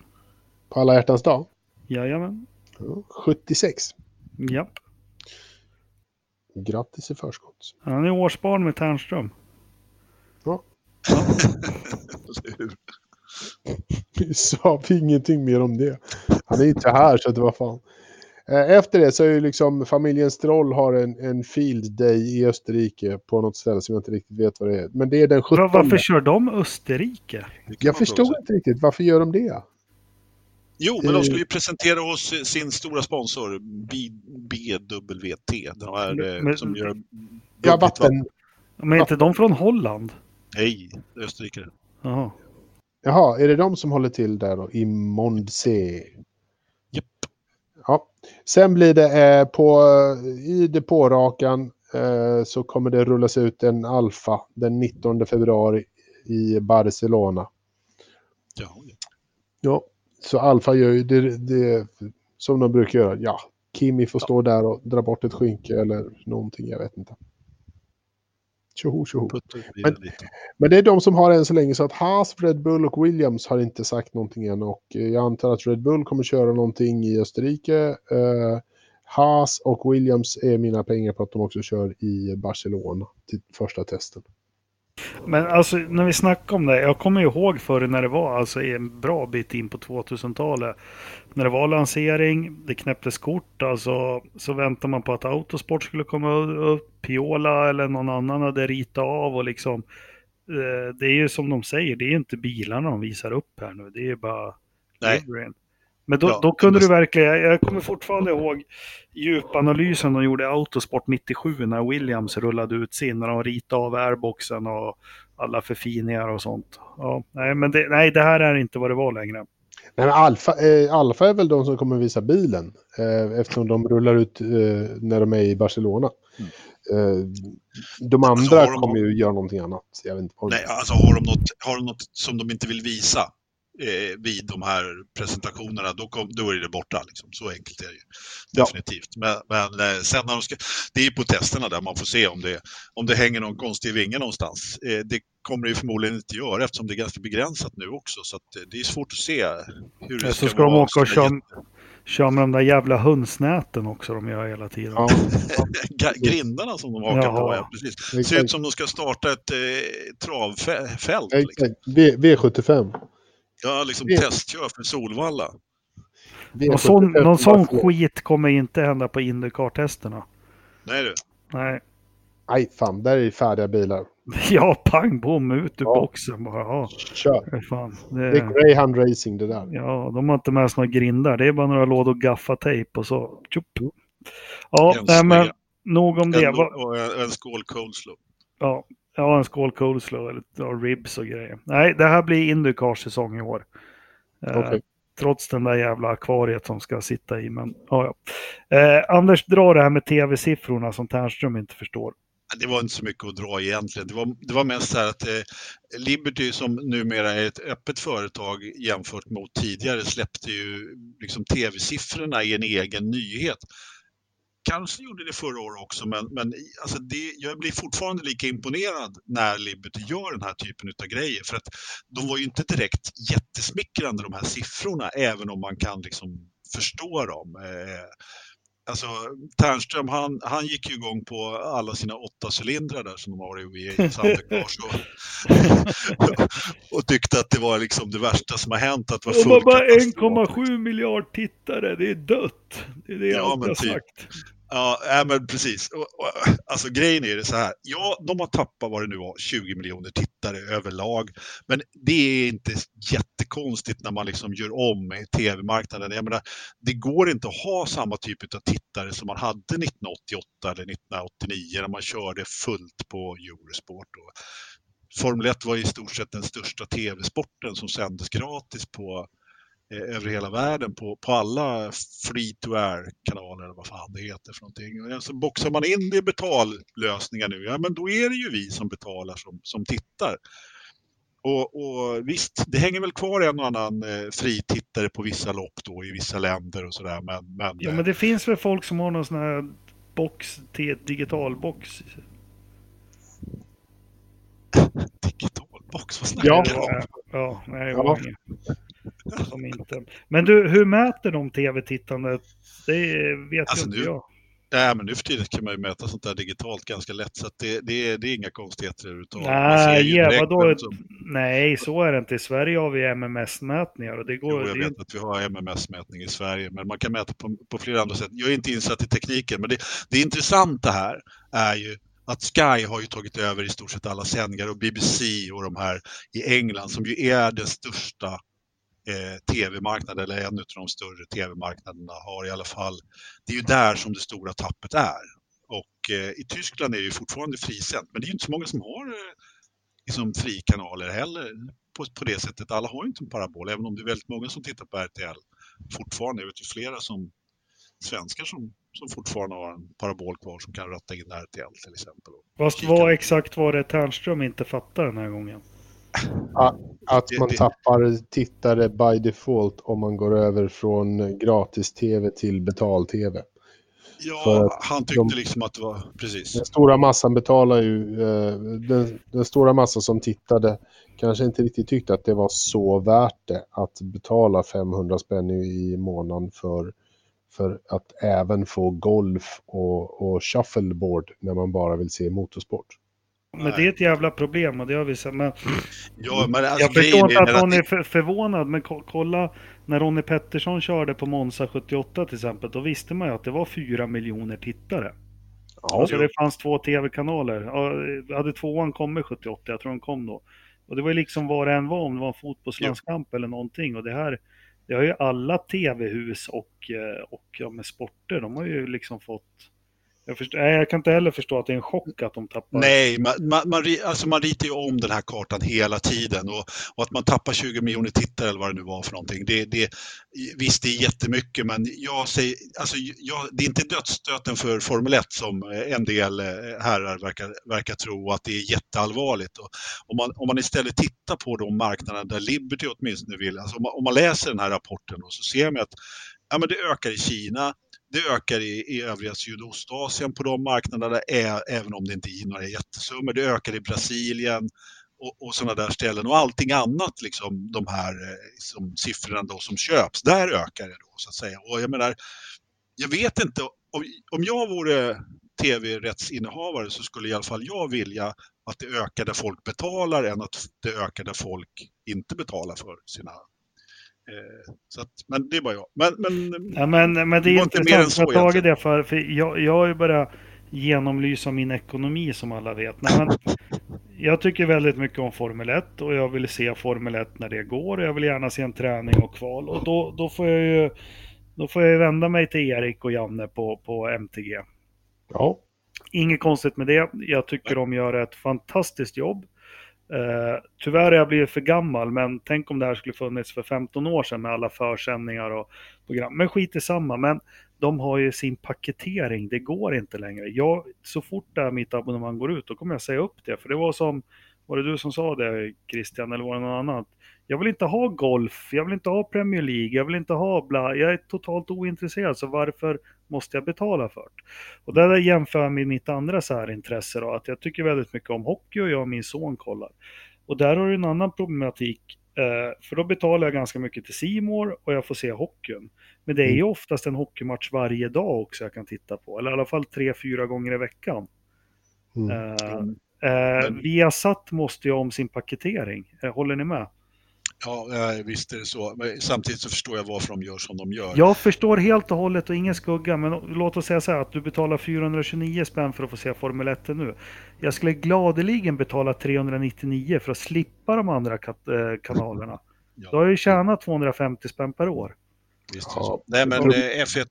På alla hjärtans dag. Jajamän. Ja, 76. Japp. Grattis i förskott. Han är årsbarn med Ternström. Ja. Ja. Hur? Sa vi ingenting mer om det. Han är inte här så det var fan. Eh, Efter det så är ju liksom familjen Stroll har en, en field day i Österrike på något ställe som jag inte riktigt vet vad det är. Men det är den 17. Va- Varför kör de Österrike? Jag förstår inte riktigt. Varför gör de det? Jo, men Eh. de skulle ju presentera hos sin stora sponsor B- BWT. Den här, eh, Men- som gör Ja, vatten. Men är inte de från Holland? Nej, österrikare. Jaha. Jaha, är det de som håller till där då? I Mondsee? Japp. Ja. Sen blir det eh, på, i depårakan eh, så kommer det rullas ut en Alfa den 19 februari i Barcelona. Ja, Ja, så Alfa gör ju det, det som de brukar göra. Ja, Kimi får stå där och dra bort ett skynke eller någonting, jag vet inte. Tjoho, tjoho. Men-. Men det är de som har än så länge så att Haas, Red Bull och Williams har inte sagt någonting än och eh, jag antar att Red Bull kommer köra någonting i Österrike. Eh, Haas och Williams är mina pengar på att de också kör i Barcelona till första testen. Men alltså när vi snackar om det. Jag kommer ju ihåg förr när det var alltså en bra bit in på 2000-talet. När det var lansering, det knäpptes kort. Alltså så väntar man på att Autosport skulle komma upp. Piola eller någon annan hade ritat av och liksom eh, det är ju som de säger, det är inte bilarna de visar upp här nu. Det är bara Nej. liveryn. Men då, Ja, då kunde du verkligen, jag- kommer fortfarande ihåg djupanalysen de gjorde i Autosport 97 när Williams rullade ut sin, när de ritade av airboxen och alla förfiningar och sånt. Ja, nej, men det, nej, det här är inte vad det var längre. Nej, men Alfa, eh, Alfa är väl de som kommer visa bilen. Eh, eftersom de rullar ut eh, när de är i Barcelona. Eh, de andra Alltså, de- kommer ju göra någonting annat. Jag vet inte vad Nej, alltså har de något, har de något som de inte vill visa eh, vid de här presentationerna, då, kom, då är det borta. Liksom. Så enkelt är det ju. Ja. Definitivt. Men, men eh, sen när de ska, det är ju på testerna där man får se om det, om det hänger någon konstig vinge någonstans. Eh, det kommer det ju förmodligen inte göra eftersom det är ganska begränsat nu också. Så att, eh, det är svårt att se hur det Ja, ska så ska de åka och köra, köra med de där jävla hönsnäten också de gör hela tiden. Ja, Grindarna som de hakar Jaha. på, ja. Precis. Ser exakt. ut som de ska starta ett eh, travfält. Liksom. Exakt. V, V75. Ja, liksom Det- testkör för Solvalla. Någon sån, V75 någon sån skit kommer inte hända på Indycar-testerna. Nej du. Nej. Nej, fan, där är färdiga bilar. Ja, pang bom, ut ur Ja. boxen bara. Ja, Kör. fan. Det är Det, Greyhound Racing det där. ja, de har inte med sig några grindar. Det är bara några lådor gaffatejp och så. Tjup. Ja, nej, men nog om det. En, Va- och en, en skål coleslaw. Ja, ja, en skål coleslaw eller ja, ribs och grejer. Nej, det här blir Indycars säsong i år. Eh, Okej. Trots den där jävla akvariet som ska sitta i. Men, ja, ja. Eh, Anders drar det här med tv-siffrorna som Ternström inte förstår. Det var inte så mycket att dra egentligen. Det var, det var mest så här att eh, Liberty som numera är ett öppet företag jämfört mot tidigare släppte ju liksom tv-siffrorna i en egen nyhet. Kanske gjorde det förra året också, men, men alltså det, jag blir fortfarande lika imponerad när Liberty gör den här typen av grejer. För att de var ju inte direkt jättesmickrande de här siffrorna, även om man kan liksom förstå dem. Eh, alltså Ternström, han, han gick ju igång på alla sina åtta cylindrar där som de har i Sandvikars och, och tyckte att det var liksom det värsta som har hänt, att det var De full har bara katastrof. 1,7 miljard tittare. Det är dött. Det är det Ja, jag har typ. sagt. Ja, men precis. Och, och, alltså grejen är det så här. Ja, de har tappat vad det nu var, 20 miljoner tittare överlag. Men det är inte jättekonstigt när man liksom gör om tv-marknaden. Jag menar, det går inte att ha samma typ av tittare som man hade 1988 eller 1989 när man körde fullt på Eurosport. Och Formel 1 var i stort sett den största tv-sporten som sändes gratis på över hela världen på, på alla free to air-kanaler eller vad fan det heter för någonting. Och så boxar man in det i betallösningar nu, ja men då är det ju vi som betalar som, som tittar. Och, och visst, det hänger väl kvar en och annan eh, fritittare på vissa lopp då i vissa länder och sådär. Men, men, Ja, eh, men det finns väl folk som har någon sån här box, till digitalbox. digitalbox, vad snackar Ja. du om? Ja, ja, nej, Ja. Som inte. Men du, hur mäter de tv-tittandet? Det vet Alltså, inte nu- jag. Nej, men nu för tiden kan man ju mäta sånt där digitalt ganska lätt så det, det, är, det är inga konstigheter överhuvudtaget. Nej, ja, vadå? som- Nej, så är det inte. I Sverige har vi MMS-mätningar och det Jo, går... jag det vet att vi har MMS-mätning i Sverige, men man kan mäta på, på flera andra sätt. Jag är inte insatt i tekniken, men det, det intressanta här är ju att Sky har ju tagit över i stort sett alla sändningar och BBC och de här i England som ju är den största eh, tv-marknaden, eller en av de större tv-marknaderna har i alla fall. Det är ju där som det stora tappet är. Och eh, i Tyskland är det ju fortfarande frisänt, men det är ju inte så många som har eh, liksom frikanaler heller på, på det sättet. Alla har ju inte en parabol, även om det är väldigt många som tittar på RTL fortfarande. Jag vet ju flera som svenskar som, som fortfarande har en parabol kvar som kan ratta in RTL till exempel. Fast vad exakt var det Ternström inte fattar den här gången? Att man tappar tittare by default om man går över från gratis-tv till betal-tv. Ja, han tyckte de- liksom att det var precis. Den stora massan betalar ju, eh, den, den stora massan som tittade kanske inte riktigt tyckte att det var så värt det att betala 500 spänn i månaden för, för att även få golf och, och shuffleboard när man bara vill se motorsport. Men det är ett jävla problem och det har vi sett. Men Ja, men alltså, jag förstår inte att den någon är för, förvånad, men ko- kolla när Ronnie Pettersson körde på Monza 78 till exempel, då visste man ju att det var 4 miljoner tittare. Ja. Så det fanns två tv-kanaler. Ja, Hade tvåan kommit 78, jag tror de kom då. Och det var ju liksom vad det än var, om det var en fotbollslandskamp eller någonting. Och det här, det har ju alla tv-hus och, eh, och ja, med sporter, de har ju liksom fått... Jag, förstår, nej, jag kan inte heller förstå att det är en chock att de tappar. Nej, man, man, man, alltså man ritar ju om den här kartan hela tiden och, och att man tappar 20 miljoner tittare eller vad det nu var för någonting. Det, det, visst, det är jättemycket, men jag säger, alltså, jag, det är inte dödsstöten för Formel 1 som en del eh, herrar verkar, verkar tro att det är jätteallvarligt. Och om, man, om man istället tittar på de marknader där Liberty åtminstone vill, alltså om, man, om man läser den här rapporten då, så ser man att ja, men det ökar i Kina, det ökar i, i övriga Sydostasien på de marknaderna, är, även om det inte är några jättesummor. Det ökar i Brasilien och, och sådana där ställen och allting annat, liksom de här eh, som siffrorna då som köps, där ökar det då så att säga. Och jag menar, jag vet inte, om, om jag vore tv-rättsinnehavare så skulle i alla fall jag vilja att det ökar där folk betalar än att det ökar där folk inte betalar för sina så att, men det är bara jag. Men, men Ja, men, men det är var inte mer än intressant så att jag har tagit egentligen. det för, för jag, jag har ju börjat genomlysa min ekonomi som alla vet. Nej, men, jag tycker väldigt mycket om Formel 1 och jag vill se Formel 1 när det går. Jag vill gärna se en träning och kval och då, då får jag ju då får jag ju vända mig till Erik och Janne på, på MTG. Ja. Inget konstigt med det. Jag tycker de gör ett fantastiskt jobb. Eh, tyvärr har jag blivit för gammal, men tänk om det här skulle funnits för 15 år sedan med alla försändningar och program. Men skit i samma. Men de har ju sin paketering. Det går inte längre. Jag, så fort det här mitt abonnemang går ut, då kommer jag säga upp det. För det var som, var det du som sa det Christian, eller var det någon annan? Jag vill inte ha golf, jag vill inte ha Premier League, jag vill inte ha bla. Jag är totalt ointresserad, så varför måste jag betala för det? Och där jämför jag med mitt andra särintresse då, att jag tycker väldigt mycket om hockey och jag och min son kollar. Och där har du en annan problematik, eh, för då betalar jag ganska mycket till Simor och jag får se hockeyn. Men det är ju oftast en hockeymatch varje dag också jag kan titta på, eller i alla fall tre, fyra gånger i veckan. Mm. Eh, Mm. eh, Men- Viasat måste ju om sin paketering, håller ni med? Ja, eh, visst är det så. Men samtidigt så förstår jag varför de gör som de gör. Jag förstår helt och hållet och ingen skugga, men låt oss säga så här att du betalar 429 spänn för att få se Formel 1 nu. Jag skulle gladeligen betala 399 för att slippa de andra kat- eh, kanalerna. Ja, Då har jag ju tjänat 250 spänn per år. visst Ja. Nej, men eh, F1...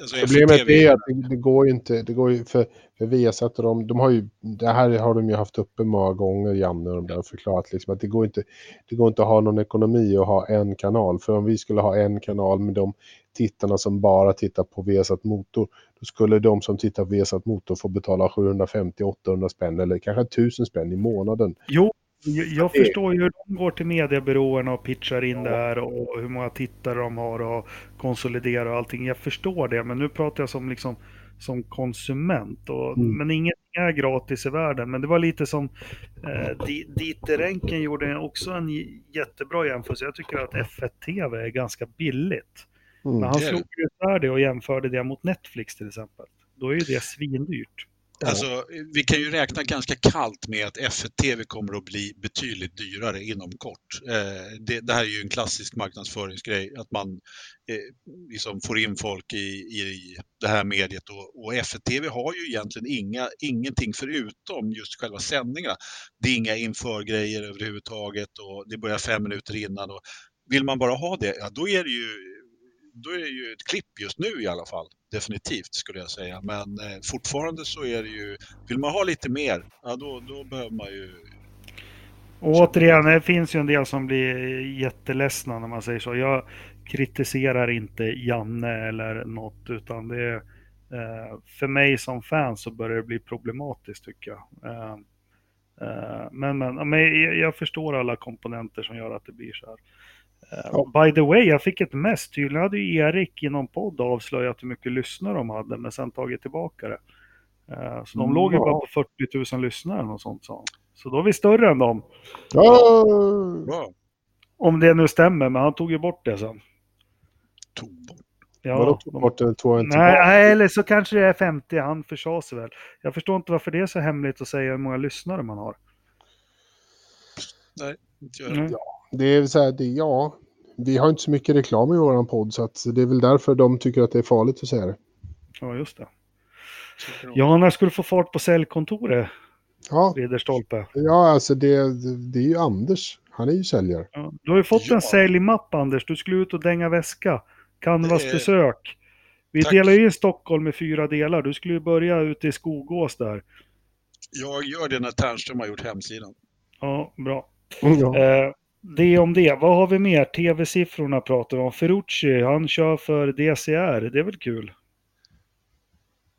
Alltså Problemet F1 TV är att det, det går ju inte, det går ju för, för Viasat och de, de har ju, det här har de ju haft uppe många gånger, Janne och de där, och förklarat liksom att det går inte, det går inte att ha någon ekonomi att ha en kanal. För om vi skulle ha en kanal med de tittarna som bara tittar på Viasat Motor, då skulle de som tittar på Viasat Motor få betala 750-800 spänn eller kanske 1000 spänn i månaden. Jo, jag, jag Det- förstår ju hur de går till mediebyråerna och pitchar in det här och hur många tittare de har och konsoliderar och allting. Jag förstår det, men nu pratar jag som liksom som konsument. Och, Mm. Men ingenting är gratis i världen. Men det var lite som eh, Di- Dieter Renken gjorde också en jättebra jämförelse. Jag tycker att F1 TV är ganska billigt. Mm. Men han slog isär det och jämförde det mot Netflix till exempel. Då är ju det svindyrt. Alltså, vi kan ju räkna ganska kallt med att F1 TV kommer att bli betydligt dyrare inom kort. Eh, det, det här är ju en klassisk marknadsföringsgrej, att man eh, liksom får in folk i, i det här mediet och, och F1 TV har ju egentligen inga, ingenting förutom just själva sändningarna. Det är inga införgrejer överhuvudtaget och det börjar fem minuter innan. Och vill man bara ha det, ja, då är det ju då är det ju ett klipp just nu i alla fall. Definitivt skulle jag säga. Men eh, fortfarande så är det ju, vill man ha lite mer, ja då, då behöver man ju... Och återigen, det finns ju en del som blir jätteledsna när man säger så. Jag kritiserar inte Janne eller något, utan det är eh, för mig som fan så börjar det bli problematiskt tycker jag. Eh, eh, men, men, men jag, jag förstår alla komponenter som gör att det blir så här. Ja. By the way, jag fick ett mess. Tydligen hade ju Erik i någon podd avslöjat hur mycket lyssnare de hade, men sen tagit tillbaka det. Eh, så de Mm, låg ju ja. bara på 40 000 lyssnare och sånt sa han. Så då är vi större än dem. Ja! Om det nu stämmer, men han tog ju bort det sen. tog bort. Vadå Ja, tog de, bort det två en nej, eller så kanske det är 50. Han försade sig väl. Jag förstår inte varför det är så hemligt att säga hur många lyssnare man har. Nej, inte jag. Mm. Det är så här, det, ja, vi har inte så mycket reklam i våran podd så att det är väl därför de tycker att det är farligt att säga det. Ja, just det. Ja, när ska du få fart på säljkontoret, Ja, Ridderstolpe? ja alltså det, det är ju Anders. Han är ju säljare. Ja. Du har ju fått Ja. en säljmapp, Anders. Du skulle ut och dänga väska. Canvas-besök. Vi Tack. delar ju in Stockholm i fyra delar. Du skulle ju börja ute i Skogås där. Jag gör det när Ternström har gjort hemsidan. Ja, bra. Ja. Eh, det om det. Vad har vi mer? TV-siffrorna pratar vi om. Ferrucci, han kör för DCR. Det är väl kul?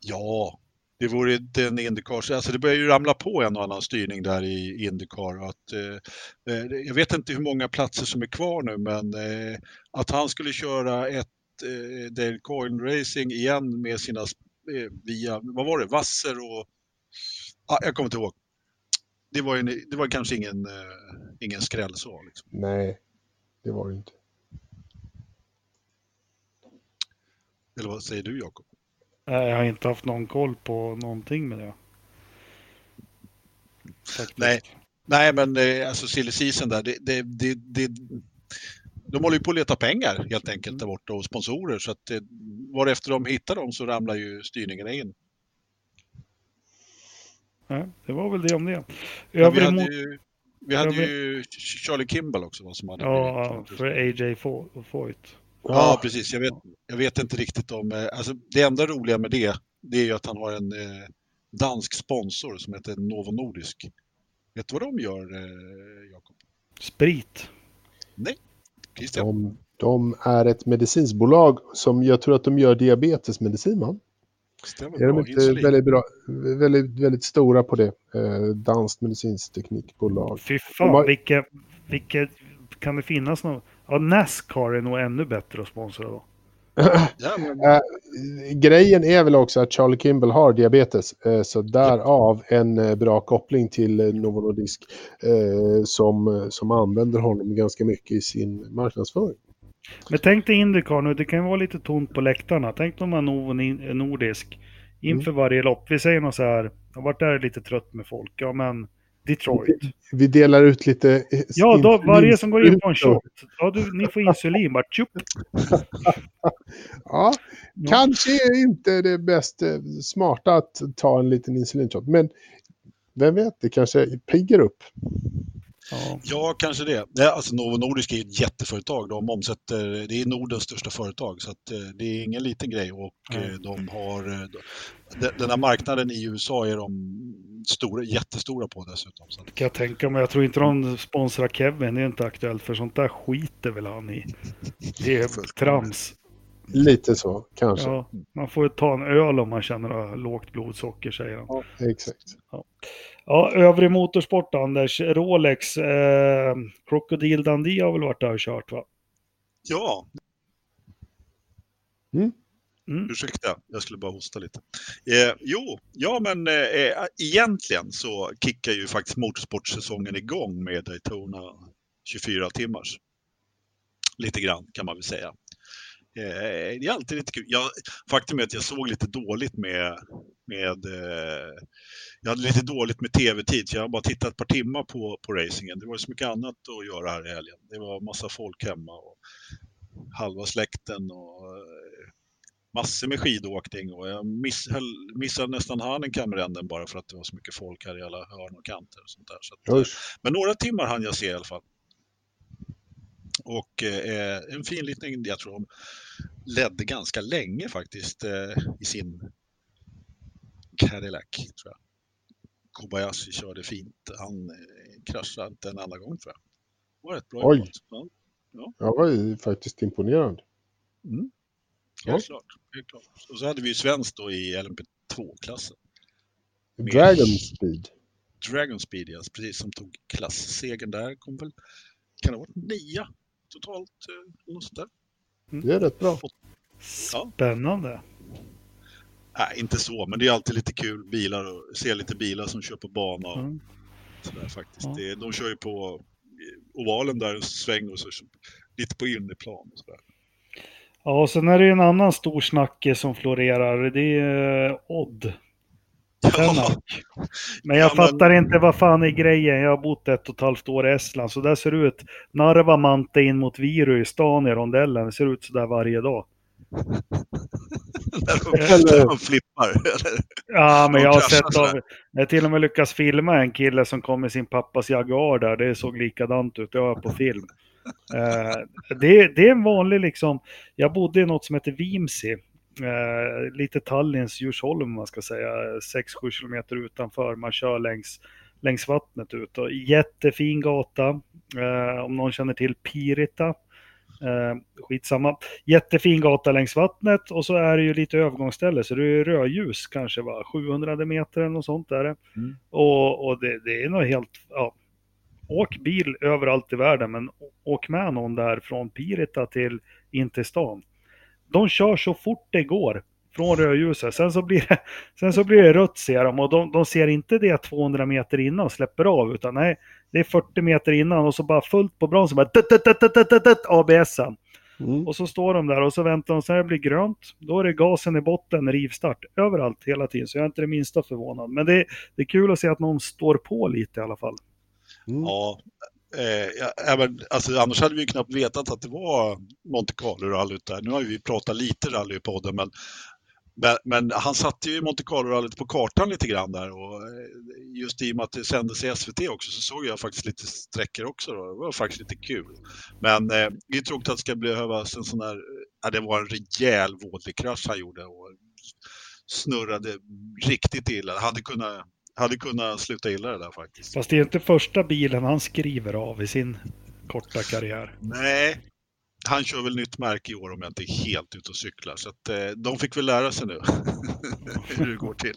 Ja, det vore inte en Indycar. Alltså det börjar ju ramla på en och annan styrning där i Indycar. Att, eh, eh, jag vet inte hur många platser som är kvar nu, men eh, att han skulle köra ett eh, Dale Coyne Racing igen med sina, eh, via, vad var det, Vasser och, ah, jag kommer inte ihåg. Det var, ju, en- det var kanske ingen, eh, ingen skräll så. Liksom. Nej, det var det inte. Eller vad säger du Jakob? Nej, jag har inte haft någon koll på någonting med det. Faktiskt. Nej. Nej, men eh, alltså silly season där, det, det, det, det, de håller ju på att leta pengar helt enkelt där borta och sponsorer så att eh, varefter de hittar dem så ramlar ju styrningarna in. Nej, det var väl det om det. Vi Övrig hade ju, vi hade ju Charlie Kimball också va, som hade Ja, blivit- för AJ Fo- Foyt. Ja, precis. Jag vet, jag vet inte riktigt om... eh, Alltså, det enda roliga med det, det är ju att han har en eh, dansk sponsor som heter Novo Nordisk. Vet du vad de gör, eh, Jakob? Sprit. Christian? De, de är ett medicinsbolag som jag tror att de gör diabetesmedicin, va? Stämmer Är de bra. inte Insulin. väldigt, bra, väldigt, väldigt stora på det? Eh, danskt medicinskt teknikbolag. Fy fan, har- vilket, vilket... Kan det finnas något? Ja, Nascar är nog ännu bättre att sponsra då. Ja, men, Eh, grejen är väl också att Charlie Kimball har diabetes, eh, så därav en eh, bra koppling till eh, Novo Nordisk eh, som, som använder honom ganska mycket i sin marknadsföring. Men tänk dig Indycar nu, det kan ju vara lite tomt på läktarna. Tänk om man Ni- Nordisk inför varje lopp. Vi säger något så här, jag har varit där lite trött med folk. Ja men Detroit. Vi delar ut lite... eh, Ja, då, varje som går in på en shot. Ja, du, ni får insulin bara. Tjup. Ja, Ja. kanske är inte det bäst eh, smarta att ta en liten insulinshot, men vem vet, det kanske piggar upp. Ja. ja, kanske det. Alltså Novo Nordisk är ett jätteföretag. De omsätter, det är Nordens största företag så att, eh, det är ingen liten grej. Och eh, de har, eh, de- den här marknaden i USA är de stora, jättestora på dessutom. Så att, Kan jag tänka mig. Jag tror inte de sponsrar Kevin. Det är inte aktuellt för sånt där skiter väl han i. Det är trams. Lite så, kanske. Ja, man får ju ta en öl om man känner lågt blodsocker säger han. Ja, exakt. Ja, övrig motorsport Anders. Rolex. Eh, Crocodile Dundee har väl varit där och kört va? ja, Mm. Ursäkta, jag skulle bara hosta lite. Eh, jo, ja men eh, egentligen så kickar ju faktiskt motorsportsäsongen igång med Daytona 24 timmars. Lite grann kan man väl säga. Eh, det är alltid lite kul. Jag, faktum är att jag såg lite dåligt med, med eh, jag hade lite dåligt med tv-tid så jag har bara tittat ett par timmar på, på racingen. Det var så mycket annat att göra här i helgen. Det var massa folk hemma och halva släkten och eh, massor med skidåkning och jag miss, höll, missade nästan Hanekamrennen bara för att det var så mycket folk här i alla hörn och kanter. Och sånt där. Så att, eh, men några timmar hann jag se i alla fall. Och eh, en fin liten, jag tror de ledde ganska länge faktiskt eh, i sin Cadillac. Tror jag. Kobayashi körde fint. Han eh, kraschade inte en enda gång tror jag. Det var rätt bra Oj. jobbat. Ja, Jag var ju faktiskt imponerad. mm. Ja. Helt, klart, helt klart. Och så hade vi ju svenskt då i LMP2-klassen. Med- Dragon Speed. Dragon Speed, ja, precis, som tog klassegern där. Kom väl, kan det ha varit nia totalt? Eh, något sånt där. Det är rätt bra. Spännande. Nej, inte så, men det är alltid lite kul bilar och se lite bilar som kör på bana och Mm. sådär faktiskt. Ja. Det, de kör ju på eh, ovalen där en sväng och så lite på inneplan och sådär. Ja, och sen är det ju en annan stor snacke som florerar. Det är eh, Odd. Tänak. Men jag Ja, men- fattar inte vad fan är grejen. Jag har bott ett och ett halvt år i Estland. Så där ser det ut. Narva Mante in mot Viru i stan i rondellen. Det ser ut så där varje dag. när, de, Eller- när de flippar. Eller? Ja, men jag har sett av, jag till och med lyckats filma en kille som kom med sin pappas Jaguar där. Det såg likadant ut, det har jag på film. Eh, det, det är en vanlig liksom, jag bodde i något som heter Vimsi. Eh, lite Tallinns Djursholm man ska säga, 6-7 kilometer utanför. Man kör längs, längs vattnet ut. Och jättefin gata, eh, om någon känner till Pirita. Eh, skitsamma. Jättefin gata längs vattnet och så är det ju lite övergångsställe så det är rödljus kanske va, 700 meter eller något sånt där. Mm. Och, och det, det är nog helt, ja, åk bil överallt i världen men åk med någon där från Pirita till in till stan. De kör så fort det går från rödljuset. Sen så blir det, sen så blir det rött ser de och de, de ser inte det 200 meter innan och släpper av utan nej, det är 40 meter innan och så bara fullt på bromsen bara ABSen. Mm. Och så står de där och så väntar de så här det blir grönt. Då är det gasen i botten, rivstart överallt hela tiden. Så jag är inte det minsta förvånad. Men det, det är kul att se att någon står på lite i alla fall. Mm. Ja, eh, men, alltså, annars hade vi ju knappt vetat att det var Monte Carlo-rallyt där. Nu har ju vi pratat lite rally i podden, men, men, men han satte ju Monte Carlo-rallyt på kartan lite grann där och eh, just i och med att det sändes i SVT också så såg jag faktiskt lite sträckor också. Då. Det var faktiskt lite kul. Men eh, det är tråkigt att det ska behövas en sån här, ja, det var en rejäl vådlig krasch han gjorde och snurrade riktigt illa. Hade kunnat, hade kunnat sluta illa det där faktiskt. Fast det är inte första bilen han skriver av i sin korta karriär. Nej, han kör väl nytt märke i år om jag inte är helt ute och cyklar. Så att, eh, de fick väl lära sig nu hur det går till.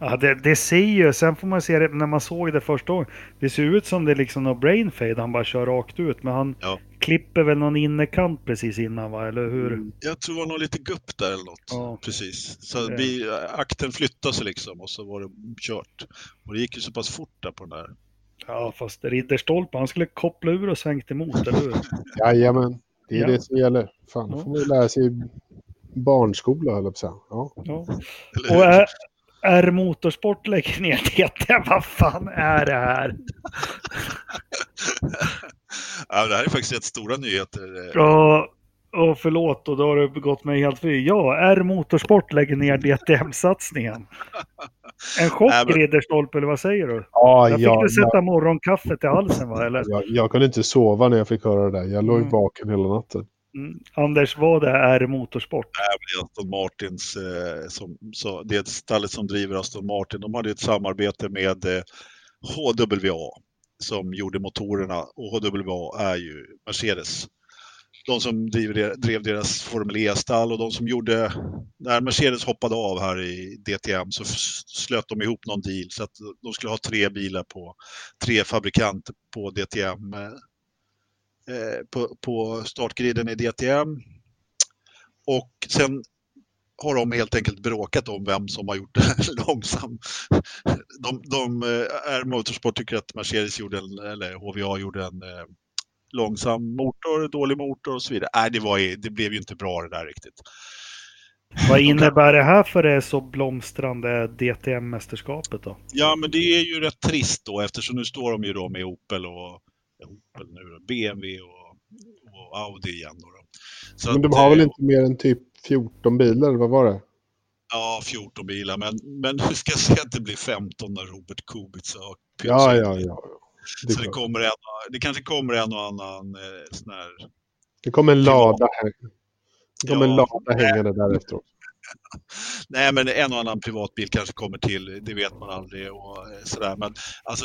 Ja, det, det ser ju, sen får man se det när man såg det första gången. Det ser ut som det är liksom någon brain fade, han bara kör rakt ut. Men han Ja. klipper väl någon innerkant precis innan va, eller hur? Jag tror det var nog lite gupp där eller något. Ja. Precis. Så Det- vi, akten flyttade sig liksom och så var det kört. Och det gick ju så pass fort där på den där. Ja, fast Ridderstolpe, han skulle koppla ur och svängt emot, eller hur? Jajamän, det är Ja. det som gäller. Fan, Ja. får man ju lära sig i barnskola, höll jag på. Ja. Ja. Och är, är Motorsport lägger ner det, vad fan är det här? ja, det här är faktiskt rätt stora nyheter. Ja, och förlåt, och då har det gått mig helt fri. Ja, är Motorsport lägger ner DTM-satsningen? En chock, men- Ridderstolpe, eller vad säger du? Ja, Jag fick ja, du sätta morgonkaffet i halsen, va? Eller? jag, jag kunde inte sova när jag fick höra det där. Jag låg Mm. vaken hela natten. Mm. Anders, vad är Motorsport? Det är Aston Martins, eh, som, så, det är ett stallet som driver Aston Martin. De hade ett samarbete med eh, HWA som gjorde motorerna och HWA är ju Mercedes. De som driver, drev deras Formel E-stall och de som gjorde, när Mercedes hoppade av här i DTM så slöt de ihop någon deal så att de skulle ha tre bilar på tre fabrikanter på DTM. eh, på, på startgriden i DTM. Och sen har de helt enkelt bråkat om vem som har gjort det långsam. De, de eh, R Motorsport tycker att Mercedes gjorde en, eller HVA gjorde en eh, långsam motor, dålig motor och så vidare. Nej, det, var, det blev ju inte bra det där riktigt. Vad innebär det här för det så blomstrande DTM-mästerskapet då? Ja, men det är ju rätt trist då eftersom nu står de ju då med Opel och ja, Opel nu då, BMW och, och Audi igen. Då, då. Så Men de att, har väl eh, inte mer än typ 14 bilar, vad var det? Ja, 14 bilar, men, men vi ska se att det blir 15 när Robert Kubica har pytsat ja, ja. ja. Det, Så det, kommer en, det kanske kommer en och annan eh, sån här... det kommer en lada här. Det kommer en Ja. lada hängande där efteråt. Nej, men en och annan privatbil kanske kommer till, det vet man aldrig och eh, sådär. Men alltså,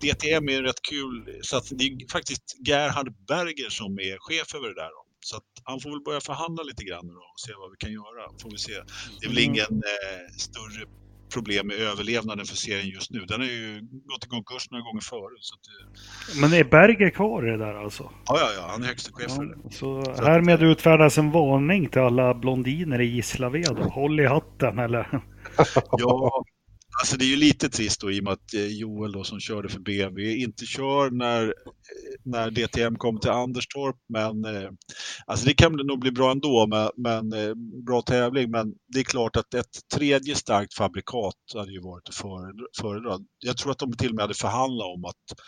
DTM är rätt kul. Så att det är faktiskt Gerhard Berger som är chef över det där. Då. Så att han får väl börja förhandla lite grann och se vad vi kan göra. Får vi se. Det är väl Mm. ingen eh, större problem med överlevnaden för serien just nu. Den har ju gått i konkurs några gånger förut. Så att, det- Men är Berger kvar i det där alltså? ja, ja, ja, han är högsta chef för det. Ja, så härmed utfärdas en varning till alla blondiner i Gislaved. Håll i hatten eller? Ja, alltså det är ju lite trist då i och med att eh, Joel då som körde för BMW inte kör när, eh, när DTM kommer till Anderstorp. Men eh, alltså det kan nog bli bra ändå, men, men eh, bra tävling. Men det är klart att ett tredje starkt fabrikat hade ju varit att föredra. Jag tror att de till och med hade förhandlat om att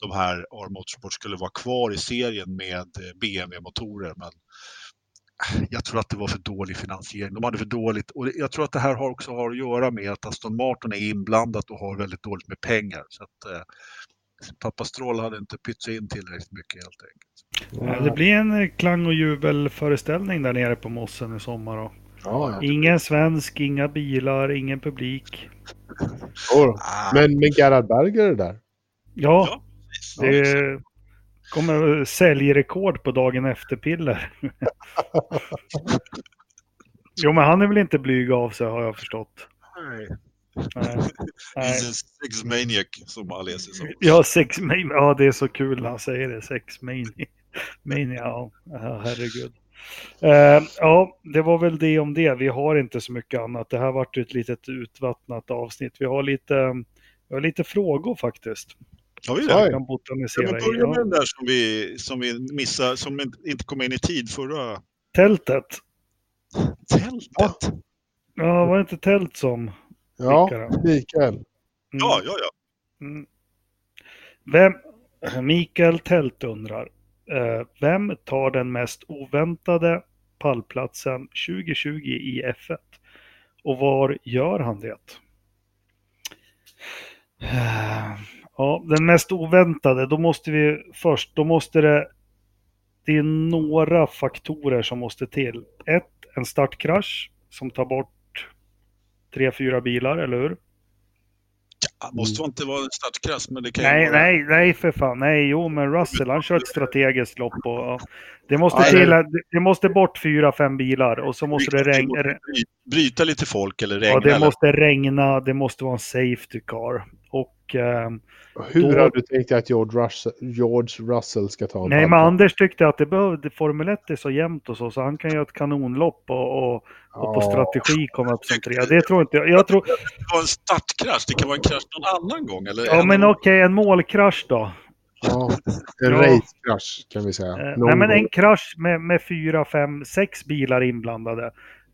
de här R Motorsport skulle vara kvar i serien med eh, BMW-motorer. Men jag tror att det var för dålig finansiering. De hade för dåligt och jag tror att det här har också har att göra med att Aston Martin är inblandat och har väldigt dåligt med pengar. Så att, eh, Pappa Stroll hade inte pytsat in tillräckligt mycket helt enkelt. Ja, det blir en eh, klang och jubelföreställning där nere på Mossen i sommar. Då. Ja, ja. Ingen svensk, inga bilar, ingen publik. Ah, Men, men Gerhard Berger är där. Ja, Ja, det kommer säljrekord på dagen efter-piller. jo, men han är väl inte blyg av sig har jag förstått. Nej. Nej. Nej. Sex maniac som Alesi sa. Ja, sex mania. Ja, det är så kul när han säger det. Sex mania. mania ja. herregud. Eh, ja, det var väl det om det. Vi har inte så mycket annat. Det här vart ett litet utvattnat avsnitt. Vi har lite, vi har lite frågor faktiskt. Ja, vi det. kan Ja, botanisera men i. börja med Ja. den där som vi, som vi missade, som inte kom in i tid förra Tältet. tältet. Ja, var det inte tält som? Ja, Mikael. Mm. Ja, ja, ja. Mm. Vem, Mikael Tält undrar. Eh, vem tar den mest oväntade pallplatsen 2020 i F1? Och var gör han det? Eh, Ja, den mest oväntade, då måste vi först, då måste det, det är några faktorer som måste till. Ett, en startkrasch som tar bort tre, fyra bilar, eller hur? ja måste inte vara en startkrasch, men det kan Nej, ju vara... nej, nej för fan. Nej, jo, men Russell han kör ett strategiskt lopp och ja. det måste Nej, till, det- måste bort fyra, fem bilar och så måste det regna. Bry- Bryta lite folk eller regna. Ja, det eller... måste regna, det måste vara en safety car. Och ehm, Hur Då- har du tänkt att George Russell, George Russell ska ta en nej, men? Anders tyckte att det behövde, Formel 1 är så jämnt och så, så han kan göra ett kanonlopp och, och, och på strategi komma upp som trea. Det tror inte jag. Jag tror, Det vara en startkrasch, det kan vara en krasch någon annan gång. Eller ja en men okej, en målkrasch då. Ja, en Ja. racekrasch kan vi säga. Eh, nej, men en krasch med, med fyra, fem, sex bilar inblandade.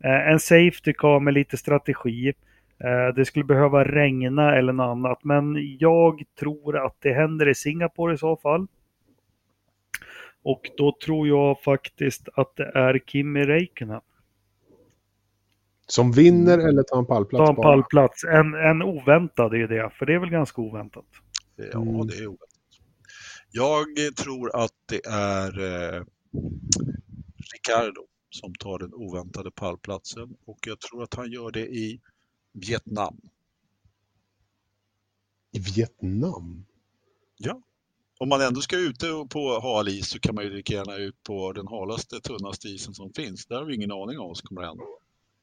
Eh, en safety car med lite strategi. Eh, det skulle behöva regna eller något annat. Men jag tror att det händer i Singapore i så fall. Och då tror jag faktiskt att det är Kimi Räikkönen. Som vinner eller tar en pallplats Ta en pallplats. En, en oväntad är ju det, för det är väl ganska oväntat. Ja, Mm. det är oväntat. Jag tror att det är eh, Ricardo som tar den oväntade pallplatsen och jag tror att han gör det i Vietnam. I Vietnam? Om man ändå ska ute på hal is så kan man ju lika gärna ut på den halaste, tunnaste isen som finns. Där har vi ingen aning om vad som kommer att hända.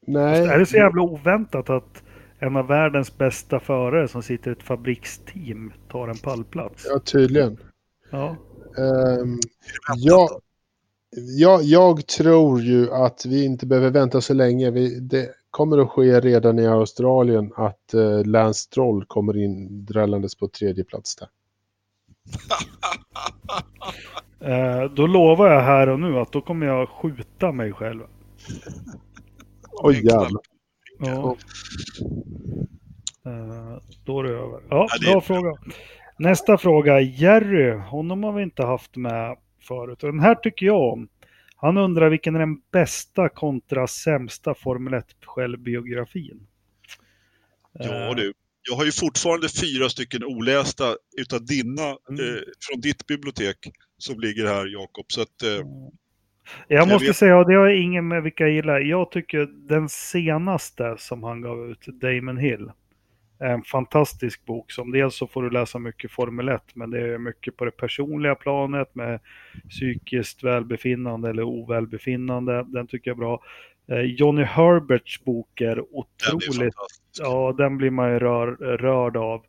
Nej. Är det så jävla oväntat att en av världens bästa förare som sitter i ett fabriksteam tar en pallplats? Ja, tydligen. Ja. Ehm, Väntat Ja. då. ja, jag tror ju att vi inte behöver vänta så länge. Vi, det kommer att ske redan i Australien att uh, Lance Stroll kommer in drällandes på tredje plats där. Eh, då lovar jag här och nu att då kommer jag skjuta mig själv. Oj knall. jävlar. Ja. Eh, då är det över. Ja, Ja, det bra fråga. Nästa fråga. Jerry, honom har vi inte haft med förut. Och den här tycker jag om. Han undrar vilken är den bästa kontra sämsta Formel 1-självbiografin? Ja Eh, du, jag har ju fortfarande fyra stycken olästa utav dina, Mm. eh, från ditt bibliotek som ligger här Jakob. Så att, eh, Jag Jag måste vet- säga, det har ingen med vilka jag gillar. Jag tycker den senaste som han gav ut, Damon Hill, en fantastisk bok som dels så får du läsa mycket Formel 1, men det är mycket på det personliga planet med psykiskt välbefinnande eller ovälbefinnande. Den tycker jag är bra. Eh, Johnny Herberts bok är den är otroligt. Ja, den blir man ju rör, rörd av.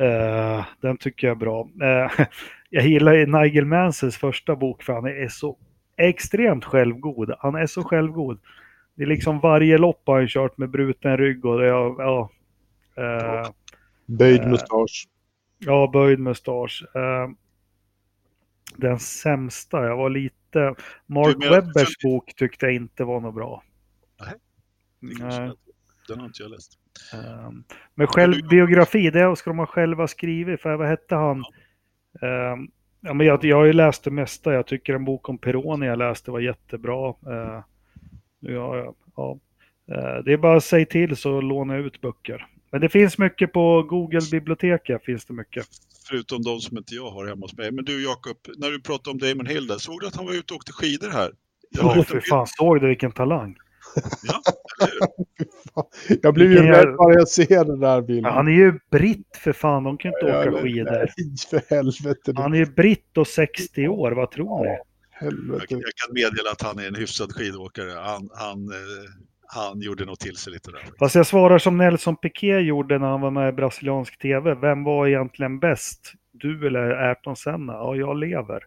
Eh, den tycker jag är bra. Eh, jag gillar Nigel Mansells första bok för han är så extremt självgod. Han är så självgod. Det är liksom varje lopp har han kört med bruten rygg och det är, ja, eh, Böjd Eh, mustasch. ja, böjd mustasch. Eh, den sämsta, jag var lite... Mark menar- Webbers bok tyckte jag inte var något bra. Nej. är- Den har inte jag läst. Um, men självbiografi, det ska de ha själva skrivit. För vad hette han? Ehm, Ja, men jag, jag har ju läst det mesta. Jag tycker en bok om Peroni jag läste var jättebra. Eh, ja, ja, eh, det är bara att säga till så låna ut böcker. Men det finns mycket på Google-biblioteket. finns det mycket. Förutom de som inte jag har hemma hos mig. Men du Jakob, när du pratade om Damon Hill där, såg du att han var ute och åkte skidor här? Ja, för fan. Såg du vilken talang? Ja, jag blir ju rädd bara jag ser den där bilden. han är ju britt för fan, de kan inte Ja, åka men skidor. Nej, för helvete. Han är ju britt och 60 år, vad tror ni? jag, helvete. jag kan meddela att han är en hyfsad skidåkare. Han, han, eh, han gjorde nog till sig lite där. Fast jag svarar som Nelson Piquet gjorde när han var med i brasiliansk tv. Vem var egentligen bäst? Du eller Ayrton Senna? Ja, jag lever.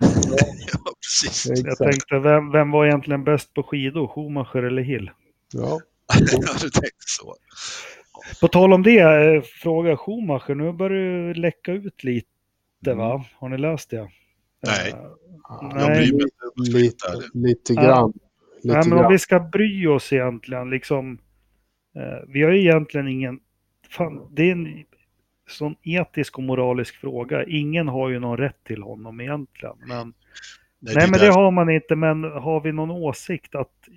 Ja, precis. Jag Exakt. tänkte, vem, vem var egentligen bäst på skidor? Schumacher eller Hill? Ja. Jag hade tänkt så. På tal om det, eh, fråga Schumacher. Nu börjar det läcka ut lite, va? Har ni läst det? Nej. Eh, Jag Nej. bryr mig Lite, lite grann. Lite Nej, men om vi ska bry oss egentligen, liksom. Eh, vi har ju egentligen ingen... Fan, det är en sån etisk och moralisk fråga. Ingen har ju någon rätt till honom egentligen. Men, nej, det är men det har man inte. Men har vi någon åsikt att,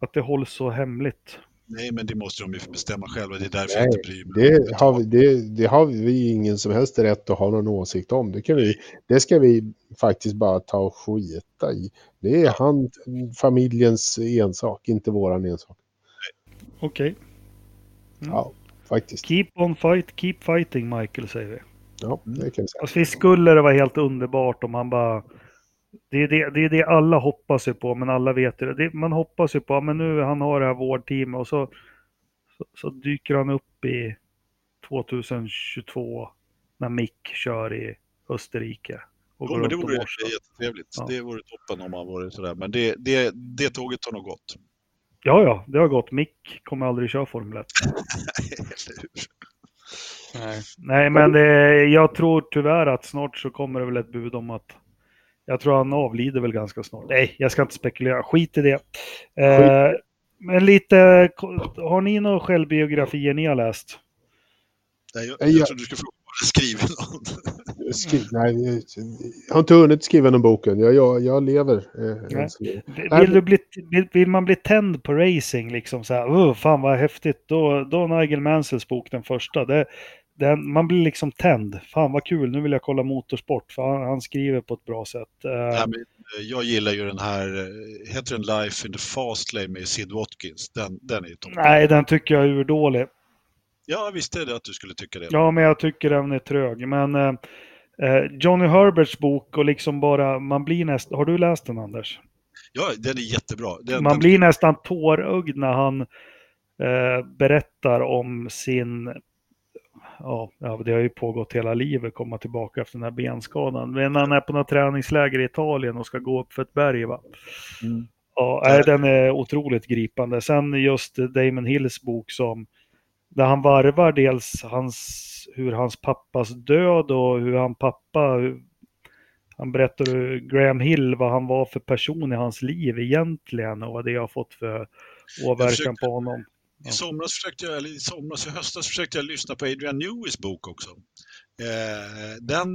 att det hålls så hemligt? Nej, men det måste de ju bestämma själva. Det är därför Nej, jag inte bryr mig. Det har, vi, det, det har vi ingen som helst rätt att ha någon åsikt om. Det, kan vi, det ska vi faktiskt bara ta och skita i. Det är han, familjens ensak, inte våran ensak. Okej. Mm. Ja, faktiskt. Keep on fight, keep fighting Michael säger vi. Ja, det kan vi säga. Alltså visst skulle det vara helt underbart om han bara... Det är det, det är det alla hoppas ju på, men alla vet det. det. Man hoppas ju på, men nu han har det här vårdteamet och så, så, så dyker han upp i 2022 när Mick kör i Österrike. Och Jo, men det vore jättetrevligt. Ja. Det vore toppen om han vore sådär. Men det, det, det tåget har nog gått. Ja, ja, det har gått. Mick kommer aldrig köra Formel 1. Eller hur? Nej, Nej men det, jag tror tyvärr att snart så kommer det väl ett bud om att jag tror han avlider väl ganska snart. Nej, jag ska inte spekulera. Skit i det. Eh, men lite, har ni några självbiografier ni har läst? Nej, jag, jag jag- trodde du skulle fråga om jag skrivit någon. Skri, nej, jag har inte hunnit skriva den boken. Jag, jag, jag lever. Eh. Vill, du bli, vill, vill man bli tänd på racing liksom så här, oh, fan vad häftigt, då, då Nigel Mansells bok, den första, det, den, man blir liksom tänd. Fan vad kul, nu vill jag kolla motorsport, för han, han skriver på ett bra sätt. Eh, Nej, men, eh, jag gillar ju den här, eh, heter den Life in the Fast Lane med Sid Watkins. Den, den är ju toppen. nej, den tycker jag är urdålig. Ja, visst är det att du skulle tycka det. Ja, men jag tycker den är trög. Men eh, eh, Johnny Herberts bok och liksom bara, man blir nästan, har du läst den Anders? Ja, den är jättebra. Den, Man den, blir nästan tårögd när han eh, berättar om sin, ja, det har ju pågått hela livet, komma tillbaka efter den här benskadan. Men när han är på något träningsläger i Italien och ska gå upp för ett berg va. Mm. Ja, nej, den är otroligt gripande. Sen just Damon Hills bok som, där han varvar dels hans, hur hans pappas död och hur han pappa, han berättar hur Graham Hill, vad han var för person i hans liv egentligen och vad det har fått för åverkan försökte- på honom. I somras försökte jag, eller i somras, i höstas försökte jag lyssna på Adrian Neweys bok också. Eh, den,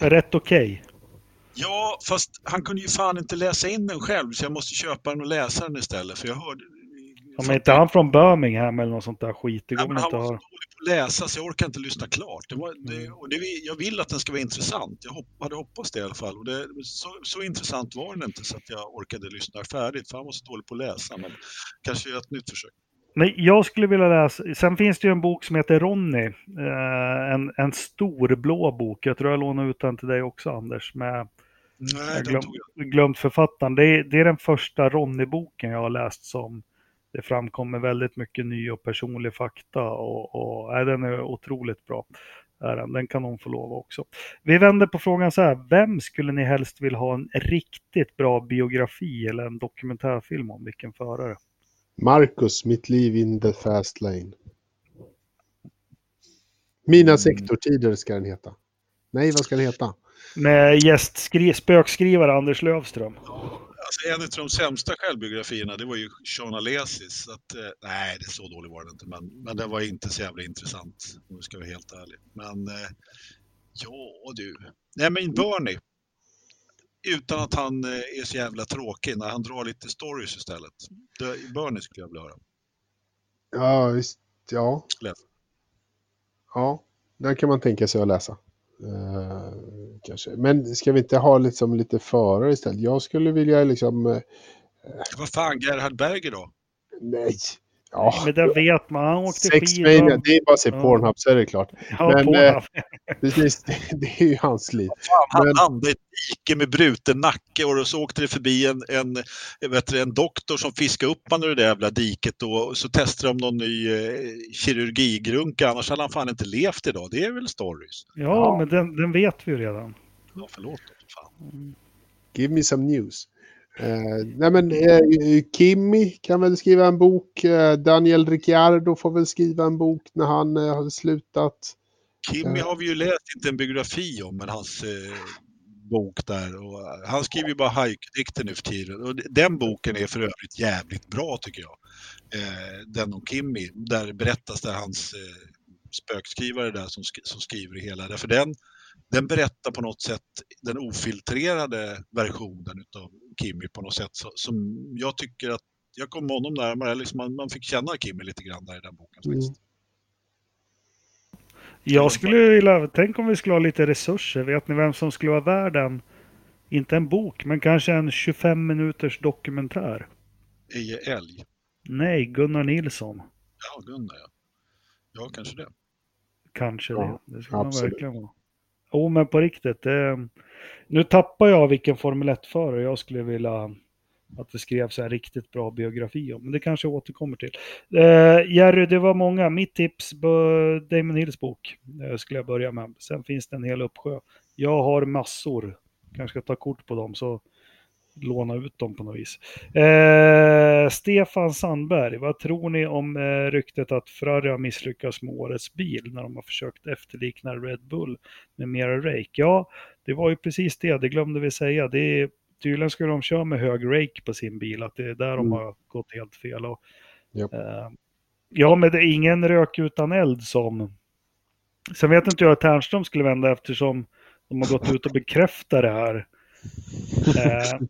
Rätt okej. ja, fast han kunde ju fan inte läsa in den själv så jag måste köpa den och läsa den istället. För jag hörde... Ja, men inte han från Birmingham eller något sånt där skit. Det Ja, går men väl han inte var så dålig på att läsa så jag orkar inte lyssna klart. Det var, det, Mm. och det, jag vill att den ska vara intressant. Jag hopp, hade hoppats det i alla fall. Och det, så, så intressant var den inte så att jag orkade lyssna färdigt. För han var så dålig på att läsa. Men kanske ett nytt försök. Men jag skulle vilja läsa, sen finns det ju en bok som heter Ronny. Eh, en, en stor blå bok. Jag tror jag lånade ut den till dig också Anders. Med, Nej, glöm, glömt författaren. Det är, det är den första Ronny-boken jag har läst som det framkommer väldigt mycket ny och personlig fakta. Och, och nej, den är otroligt bra. Är den. den kan hon få lov också. Vi vänder på frågan så här. Vem skulle ni helst vilja ha en riktigt bra biografi eller en dokumentärfilm om? Vilken förare? Marcus, mitt liv in the fast lane. Mina sektortider ska den heta. Nej, vad ska den heta? Med gästskri- spökskrivare Anders Lövström. Alltså, en av de sämsta självbiografierna det var ju Sean Alesis. Så att, eh, nej, det är så dålig var den inte. Men, men den var inte så jävla intressant om vi ska vara helt ärlig. Men eh, Ja du. Nej men Bernie. Utan att han eh, är så jävla tråkig när han drar lite stories istället. Det, Bernie skulle jag vilja höra. Ja, visst. Ja. Läs. Ja, den kan man tänka sig att läsa. Eh, kanske. Men ska vi inte ha liksom lite förare istället? Jag skulle vilja liksom... eh, Vad fan, Gerhard Berger då? nej. Ja, Men det vet man. Han åkte Sex skidor. Det är bara att se Ja. Pornhub så är det klart. Ja, men, på eh, Precis, det, det är ju hans liv. Han Men- hamnade i ett dike med bruten nacke och så åkte det förbi en, en, vet du, en doktor som fiskade upp honom ur det jävla diket då, och så testade de någon ny eh, kirurgigrunka, annars hade han fan inte levt idag. Det är väl stories? ja, Ja. men den, den vet vi ju redan. Ja, förlåt. Fan. Give me some news. Eh, nej men eh, Kimmy kan väl skriva en bok. Eh, Daniel Ricciardo får väl skriva en bok när han eh, har slutat. Kimmy Ja. har vi ju läst, inte en biografi om, men hans eh, bok där. Och, eh, han skriver ju bara haiku-dikter nu för tiden. Och den boken är för övrigt jävligt bra tycker jag. Eh, den om Kimmy, där berättas det hans eh, spökskrivare där som, som skriver hela. Därför den, den berättar på något sätt den ofiltrerade versionen utav Kimmy på något sätt så, som jag tycker att jag kom honom närmare, liksom man, man fick känna Kimmy lite grann där i den boken. Mm. Jag skulle vilja, tänk om vi skulle ha lite resurser. Vet ni vem som skulle vara värd en, inte en bok, men kanske en 25 minuters dokumentär? Eje Älg. Nej, Gunnar Nilsson. Ja, Gunnar ja. Ja, kanske det. Kanske Ja, det. Det skulle man verkligen vara. Jo, men på riktigt. Det, nu tappar jag vilken Formel 1-förare jag skulle vilja att det skrevs en riktigt bra biografi om. Men det kanske jag återkommer till. Eh, Jerry, det var många. Mitt tips, Damon Hills bok, eh, skulle jag börja med. Sen finns det en hel uppsjö. Jag har massor. Kanske ska ta kort på dem, så låna ut dem på något vis. Eh, Stefan Sandberg, vad tror ni om eh, ryktet att Ferrari har misslyckats med årets bil när de har försökt efterlikna Red Bull med mera rake? Ja, det var ju precis det, det glömde vi säga. Det är, tydligen skulle de köra med hög rake på sin bil, att det är där de Mm. har gått helt fel. Och, Japp. eh, ja, men det är ingen rök utan eld som... Sen vet inte jag hur Ternström skulle vända eftersom de har gått ut och bekräftat det här. Eh,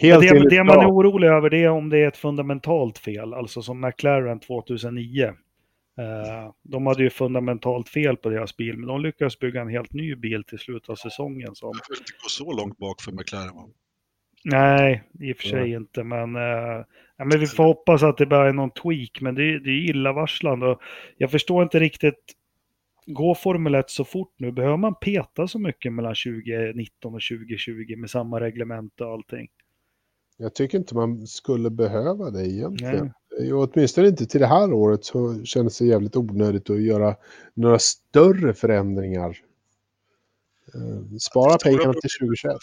Helt det, det man är orolig över det är om det är ett fundamentalt fel, alltså som McLaren 2009. Eh, de hade ju fundamentalt fel på deras bil, men de lyckades bygga en helt ny bil till slutet av säsongen. Som, Jag vill inte gå så långt bak för McLaren. va? nej, i och för sig Nej. inte, men, eh, ja, men vi får hoppas att det bara är någon tweak, men det, är- det är illavarslande. Jag förstår inte riktigt, går Formel 1 så fort nu? Behöver man peta så mycket mellan 2019 och 2020 med samma reglement och allting? Jag tycker inte man skulle behöva det egentligen. Nej. Jo, åtminstone inte till det här året så känns det jävligt onödigt att göra några större förändringar. Eh, Spara pengarna till 2021.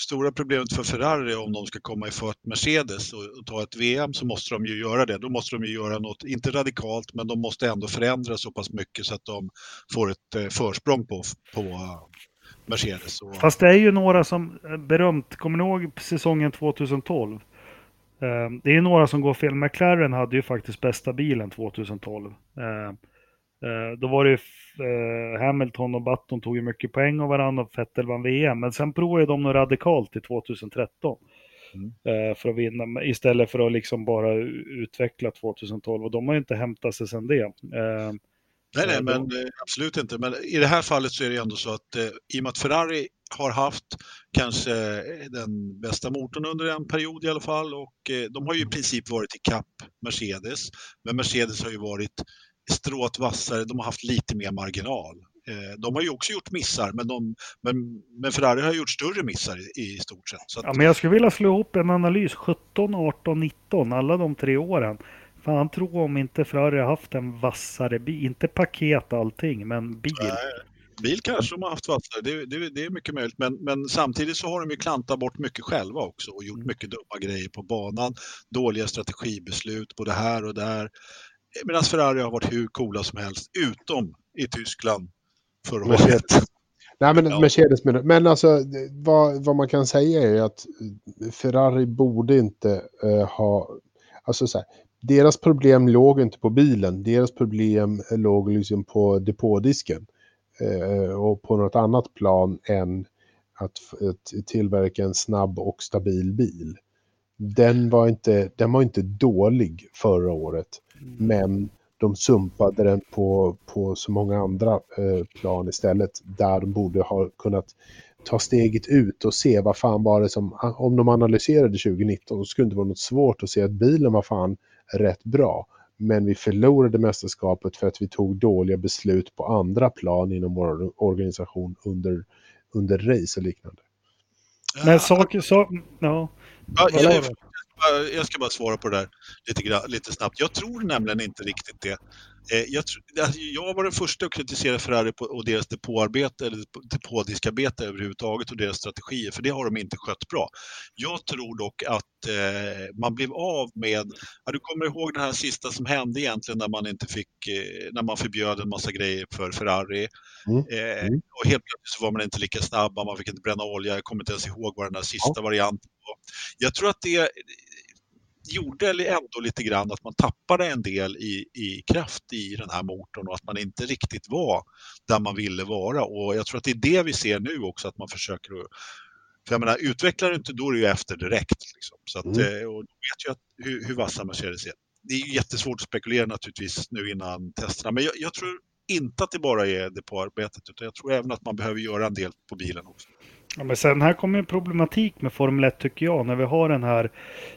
Stora problemet för Ferrari om de ska komma ifatt Mercedes och, och ta ett VM så måste de ju göra det. Då måste de ju göra något, inte radikalt, men de måste ändå förändra så pass mycket så att de får ett eh, försprång på, på eh, Mercedes. Och, Fast det är ju några som eh, berömt, kommer ni ihåg säsongen 2012? Eh, Det är några som går fel. McLaren hade ju faktiskt bästa bilen 2012. Eh, eh, Då var det ju eh, Hamilton och Button tog ju mycket poäng av varandra och Vettel vann VM. Men sen provade de något radikalt i 2013. Mm. eh, För att vinna, istället för att liksom bara utveckla 2012. Och de har ju inte hämtat sig sen det. Eh, Nej, nej, men då- eh, absolut inte. Men i det här fallet så är det ändå så att eh, i och med att Ferrari har haft kanske den bästa motorn under en period i alla fall och eh, de har ju i princip varit i kapp Mercedes. Men Mercedes har ju varit strået vassare, de har haft lite mer marginal. Eh, de har ju också gjort missar, men, de, men, men Ferrari har gjort större missar i, i stort sett. Att, Ja, men jag skulle vilja slå ihop en analys. 17, 18, 19, alla de tre åren. Fan, tro om inte Ferrari haft en vassare bil. Inte paket allting, men bil. Nej, Bil kanske de har haft vassare, det, det, det är mycket möjligt. Men, men samtidigt så har de ju klantat bort mycket själva också och gjort Mm. mycket dumma grejer på banan. Dåliga strategibeslut både här och där. Medan Ferrari har varit hur coola som helst, utom i Tyskland förra året. Nej, men Ja. Mercedes menar Men alltså, vad, vad man kan säga är att Ferrari borde inte eh, ha... Alltså så här, deras problem låg inte på bilen. Deras problem låg liksom på depådisken. eh, och på något annat plan än att, att tillverka en snabb och stabil bil. Den var inte, den var inte dålig förra året. Men de sumpade den på, på så många andra eh, plan istället där de borde ha kunnat ta steget ut och se vad fan var det som, om de analyserade 2019 så skulle det inte vara något svårt att se att bilen var fan rätt bra. Men vi förlorade mästerskapet för att vi tog dåliga beslut på andra plan inom vår organisation under, under race och liknande. Men saker, så, ja. Ja, jag, jag, ska bara svara på det där lite, lite snabbt. Jag tror nämligen inte riktigt det. Eh, Jag, alltså, jag var den första att kritisera Ferrari och deras depåarbete, eller depådiskarbete överhuvudtaget och deras strategier, för det har de inte skött bra. Jag tror dock att eh, man blev av med, ja, du kommer ihåg det här sista som hände egentligen när man inte fick, eh, när man förbjöd en massa grejer för Ferrari. Mm. Eh, Mm. och helt plötsligt så var man inte lika snabba, man fick inte bränna olja, jag kommer inte ens ihåg vad den där sista varianten var. Jag tror att det gjorde ändå lite grann att man tappade en del i, i kraft i den här motorn och att man inte riktigt var där man ville vara. Och jag tror att det är det vi ser nu också, att man försöker att för jag menar, utvecklar du inte, då är du ju efter direkt. Liksom. Så att, Mm. eh, och du vet ju att, hur, hur vassa Mercedes är. Det är jättesvårt att spekulera naturligtvis nu innan testerna, men jag, jag tror inte att det bara är det på arbetet, utan jag tror även att man behöver göra en del på bilen också. Ja, men sen här kommer en problematik med Formel 1 tycker jag, när vi har den här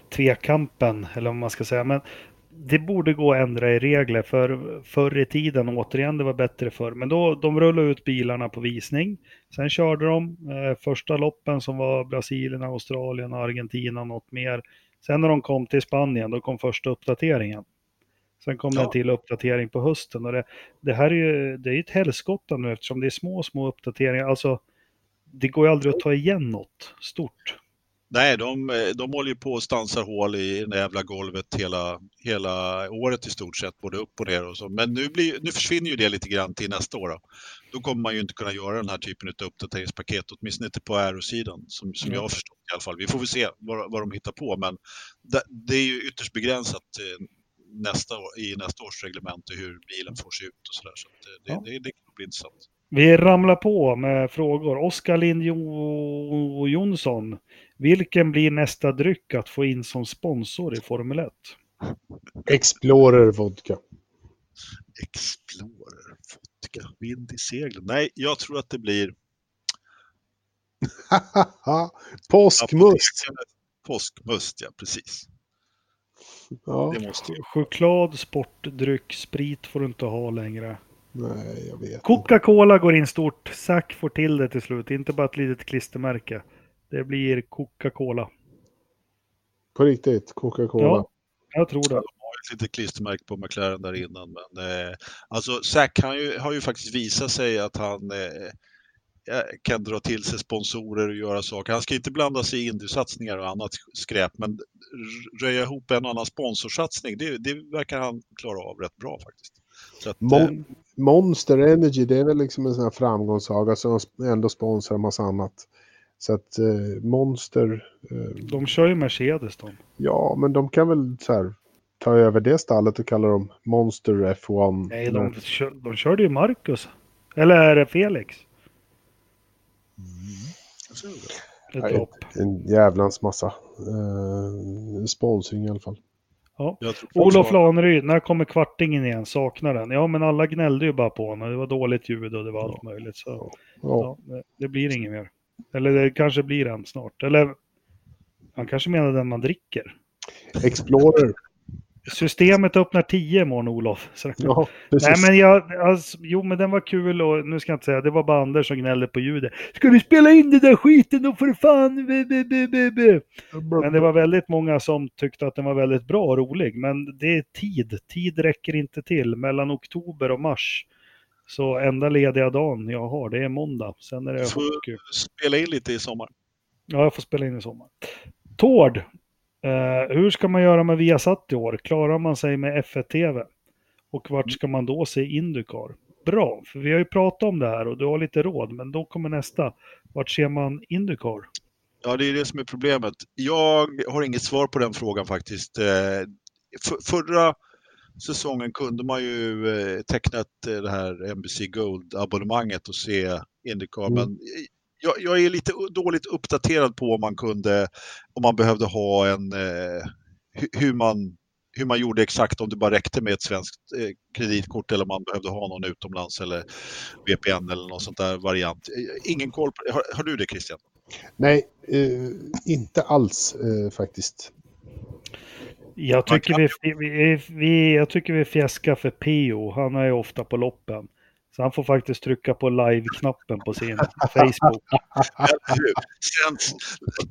tvekampen, eller vad man ska säga. Men det borde gå att ändra i regler, för förr i tiden, återigen, det var bättre förr. Men då, de rullade ut bilarna på visning. Sen körde de eh, första loppen som var Brasilien, Australien, Argentina, något mer. Sen när de kom till Spanien, då kom första uppdateringen. Sen kom Ja. en till uppdatering på hösten. Och det, det här är ju det är ett helskotta nu eftersom det är små, små uppdateringar. Alltså, det går ju aldrig att ta igen något stort. Nej, de, de håller ju på och stansar hål i det jävla golvet hela, hela året i stort sett, både upp och ner och så. Men nu, blir, nu försvinner ju det lite grann till nästa år. Då, då kommer man ju inte kunna göra den här typen av uppdateringspaket, åtminstone inte på aerosidan, som, som Mm. jag har förstått i alla fall. Vi får väl se vad, vad de hittar på, men det, det är ju ytterst begränsat eh, nästa, i nästa års reglemente hur bilen får se ut och sådär. Så att, eh, det, Ja. det, det kan bli intressant. Vi ramlar på med frågor. Oskar Lind Jo- Jonsson. Vilken blir nästa dryck att få in som sponsor i Formel 1? Explorer vodka. Explorer, vodka, vind i seglen. Nej, jag tror att det blir Påskmust. Påskmust, ja precis. Ja, Det måste. Choklad, sportdryck, sprit får du inte ha längre. Nej, jag vet. Coca-Cola går in stort. Zac får till det till slut. Inte bara ett litet klistermärke. Det blir Coca-Cola. På riktigt, Coca-Cola. Ja, jag tror det. har ett litet klistermärke på McLaren där innan. Men, eh, alltså Zac han ju, har ju faktiskt visat sig att han eh, eh, kan dra till sig sponsorer och göra saker. Han ska inte blanda sig i Indy-satsningar och annat skräp, men röja ihop en annan sponsorsatsning, det, det verkar han klara av rätt bra faktiskt. Så att, eh, Mon- Monster Energy, det är väl liksom en sån här framgångssaga som ändå sponsrar en massa annat. Så att eh, Monster, eh, De kör ju Mercedes de. ja men de kan väl så här ta över det stallet och kalla dem Monster F1. Nej, de, kör, de körde ju Marcus. Eller är det Felix? det. Ett. En jävlans massa eh, sponsring i alla fall. Ja. Olof Laneryd, när kommer kvartingen igen? Saknar den? Ja, men alla gnällde ju bara på honom. Det var dåligt ljud och det var allt möjligt. Så Ja. ja, det, det blir inget mer. Eller det kanske blir en snart. Eller han kanske menar den man dricker. Explorer. Systemet öppnar 10 imorgon, Olof. Så, Ja. Nej, men jag, alltså, jo, men den var kul och nu ska jag inte säga, det var bara Anders som gnällde på ljudet. Ska du spela in den där skiten då för fan? Be, be, be. Men det var väldigt många som tyckte att den var väldigt bra och rolig. Men det är tid. Tid räcker inte till. Mellan oktober och mars. Så enda lediga dagen jag har, det är måndag. Sen är det Får- hockey. Spela in lite i sommar. Ja, jag får spela in i sommar. Tord. Eh, hur ska man göra med Viasat i år? Klarar man sig med F1-TV? Och vart ska man då se Indycar? Bra, för vi har ju pratat om det här och du har lite råd, men då kommer nästa. Vart ser man Indycar? Ja, det är det som är problemet. Jag har inget svar på den frågan faktiskt. Eh, för, förra säsongen kunde man ju eh, teckna ett, eh, det här NBC Gold-abonnemanget och se Indycar. Mm. Men jag, jag är lite dåligt uppdaterad på om man kunde, om man behövde ha en, eh, hu- hur man hur man gjorde exakt, om det bara räckte med ett svenskt eh, kreditkort eller om man behövde ha någon utomlands eller VPN eller någon sånt där variant. Eh, Ingen koll på. Har, har du det Christian? Nej, eh, inte alls eh, faktiskt. Jag tycker vi, vi, vi, jag tycker vi fjäskar för Pio. Han är ju ofta på loppen. Så han får faktiskt trycka på live-knappen på sin Facebook. Sänds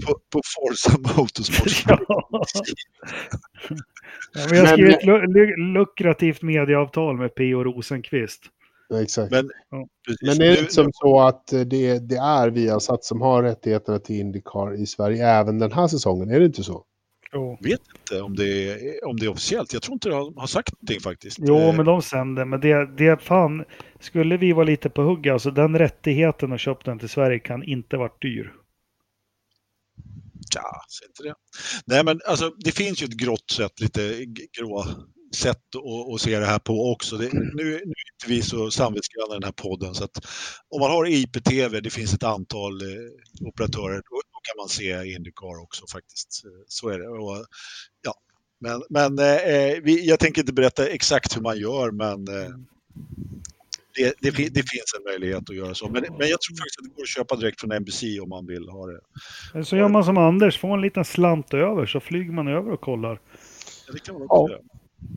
på, på Forza Motorsport. Ja. Ja, vi har Men- skrivit lu- lu- lukrativt medieavtal med P.O. Rosenqvist. Ja, exakt. Men, Ja. Men är det inte som så att det, det är Viasat som har rättigheterna till Indycar i Sverige även den här säsongen? Är det inte så? Jo. vet inte om det, är, om det är officiellt. Jag tror inte de har sagt någonting faktiskt. Jo, Eh, men de sänder. Men det, det fan, skulle vi vara lite på hugg, alltså den rättigheten och köpa den till Sverige kan inte varit dyr. Ja, säg inte det. Nej, men alltså, det finns ju ett grått sätt, lite grå sätt att, att se det här på också. Det, nu, nu är inte vi så samvetsgranna i den här podden, så att om man har IPTV, det finns ett antal eh, operatörer, då kan man se Indycar också faktiskt. Så är det. Och, ja. Men, men eh, vi, jag tänker inte berätta exakt hur man gör, men eh, det, det, fin- det finns en möjlighet att göra så. Men, men jag tror faktiskt att det går att köpa direkt från NBC om man vill ha det. Så gör man som Anders, får en liten slant över så flyger man över och kollar. Ja, det kan man Ja. också göra.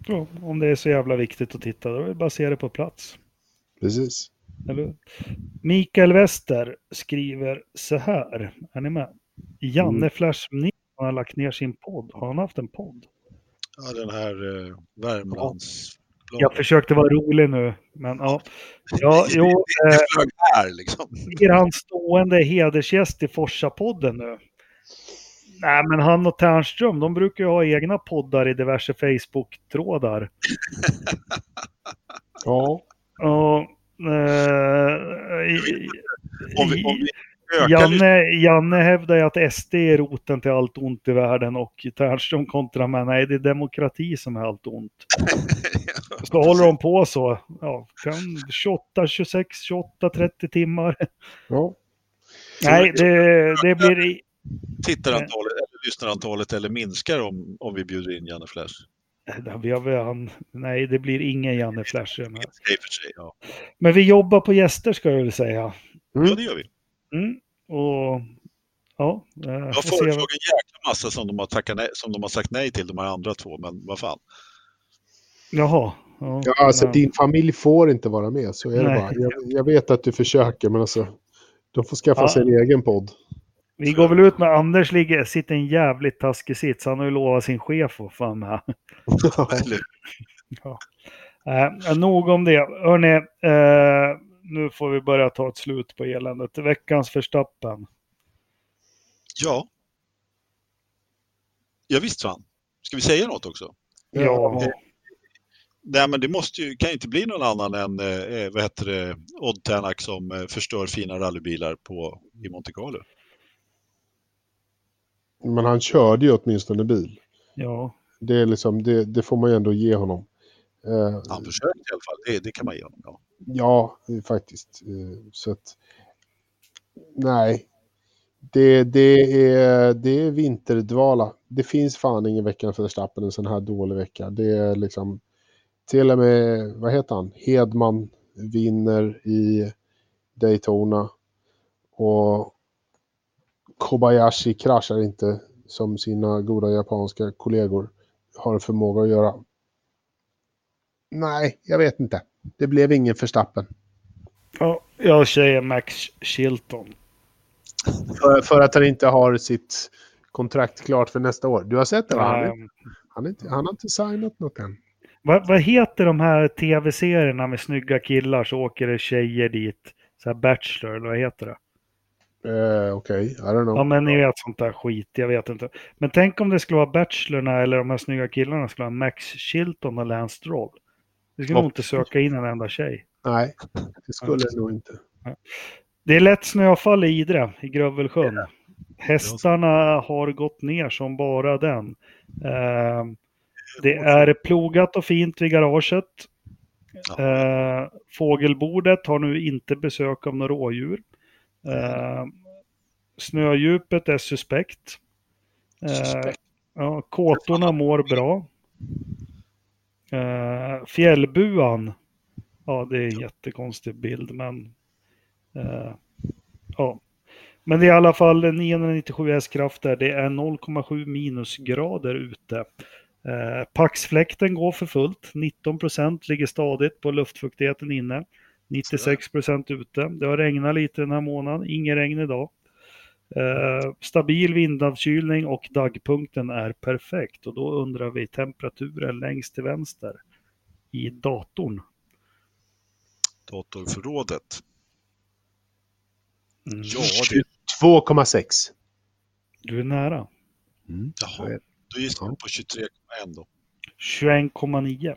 Ja, om det är så jävla viktigt att titta, då är det bara att se det på plats. Precis. Mikael Wester skriver så här, är ni med? Janne Mm. Flash Nilsson har lagt ner sin podd. Har han haft en podd? Ja, den här eh, Värmlands... Jag försökte vara rolig nu, men ja. Ja, jo, Det eh, här liksom. blir han stående hedersgäst i Forsa-podden nu? Nej, men han och Ternström, de brukar ju ha egna poddar i diverse Facebook-trådar. Ja. Och, eh, i- Om vi, om vi Janne, Janne hävdar ju att SD är roten till allt ont i världen och Ternström kontrar med nej, det är demokrati som är allt ont. Så håller de på så, ja, kan 28, 26, 28, 30 timmar. ja. Nej, det, det blir... tittarantalet eller lyssnarantalet eller minskar om, om vi bjuder in Janne Flash? Ja, Vi har, väl han- nej, det blir ingen Janne Flash. ja. Men vi jobbar på gäster ska jag väl säga. Mm. ja, det gör vi. Mm. Och ja, eh, Jag vad- en jäkla massa som de, har tackat nej, som de har sagt nej till, de här andra två, men vad fan. Jaha. Ja, Ja, alltså men- din familj får inte vara med, så är det Nej. bara. Jag, jag vet att du försöker, men alltså, de får skaffa Ja. sig en egen podd. Vi går väl ut med Anders ligger, sitter i en jävligt taskig sits. Han har ju lovat sin chef att fan med. Eller, Eh, nog om det. Hörrni, eh, nu får vi börja ta ett slut på eländet. Veckans förstappen. ja. Ja, visst fan. Ska vi säga något också? Ja, Nej, men det måste ju, kan ju inte bli någon annan än eh, vad heter det, Odd Tänak som eh, förstör fina rallybilar på, i Monte Carlo. Men han körde ju åtminstone bil. ja. Det, är liksom, det, det får man ju ändå ge honom. Eh, Han försökte i alla fall, det, det kan man honom. Ja. Ja, eh, faktiskt. Eh, Så att, nej. Det, det, är, det är vinterdvala. Det finns fan ingen vecka för Verstappen en sån här dålig vecka. Det är liksom till och med, vad heter han, Hedman vinner i Daytona. Och Kobayashi kraschar inte som sina goda japanska kollegor har en förmåga att göra. Nej, jag vet inte. Det blev ingen förstappen. ja. Jag säger Max Chilton. För, för att han inte har sitt kontrakt klart för nästa år. Du har sett det va? Han, är- han, är inte, han har inte signat något än. vad, vad heter de här tv-serierna med snygga killar så åker det tjejer dit? Så här Bachelor, eller vad heter det? Eh, Okej, I don't know. Ja, men ni vet sånt där skit, jag vet inte. Men tänk om det skulle vara Bachelorna eller de här snygga killarna skulle ha Max Chilton och Lance Stroll. Vi skulle nog inte söka in en enda tjej. Nej, det skulle det nog inte. Det är lätt snöfall i Idre, i Grövelsjön. Hästarna har gått ner som bara den. Eh, Det är plogat och fint vid garaget. Ja. Eh, fågelbordet har nu inte besök av några rådjur. Eh, snödjupet är suspekt. Suspekt. ja, kåtorna mår bra. Eh, fjällbuan. Ja, det är en jättekonstig bild, men... Eh, ja. Men det är i alla fall 997 hästkrafter. Det är 0,7 minusgrader ute. Eh, Paxfläkten går för fullt. 19 procent ligger stadigt på luftfuktigheten inne. 96 procent ute. Det har regnat lite den här månaden. Ingen regn idag. Eh, stabil vindavkylning och dagpunkten är perfekt. Och då undrar vi temperaturen längst till vänster i datorn. Datorförrådet. Mm. Ja, det, 2,6. Du är nära. Mm. jaha. Då gissar jag på 23,1 då. 21,9.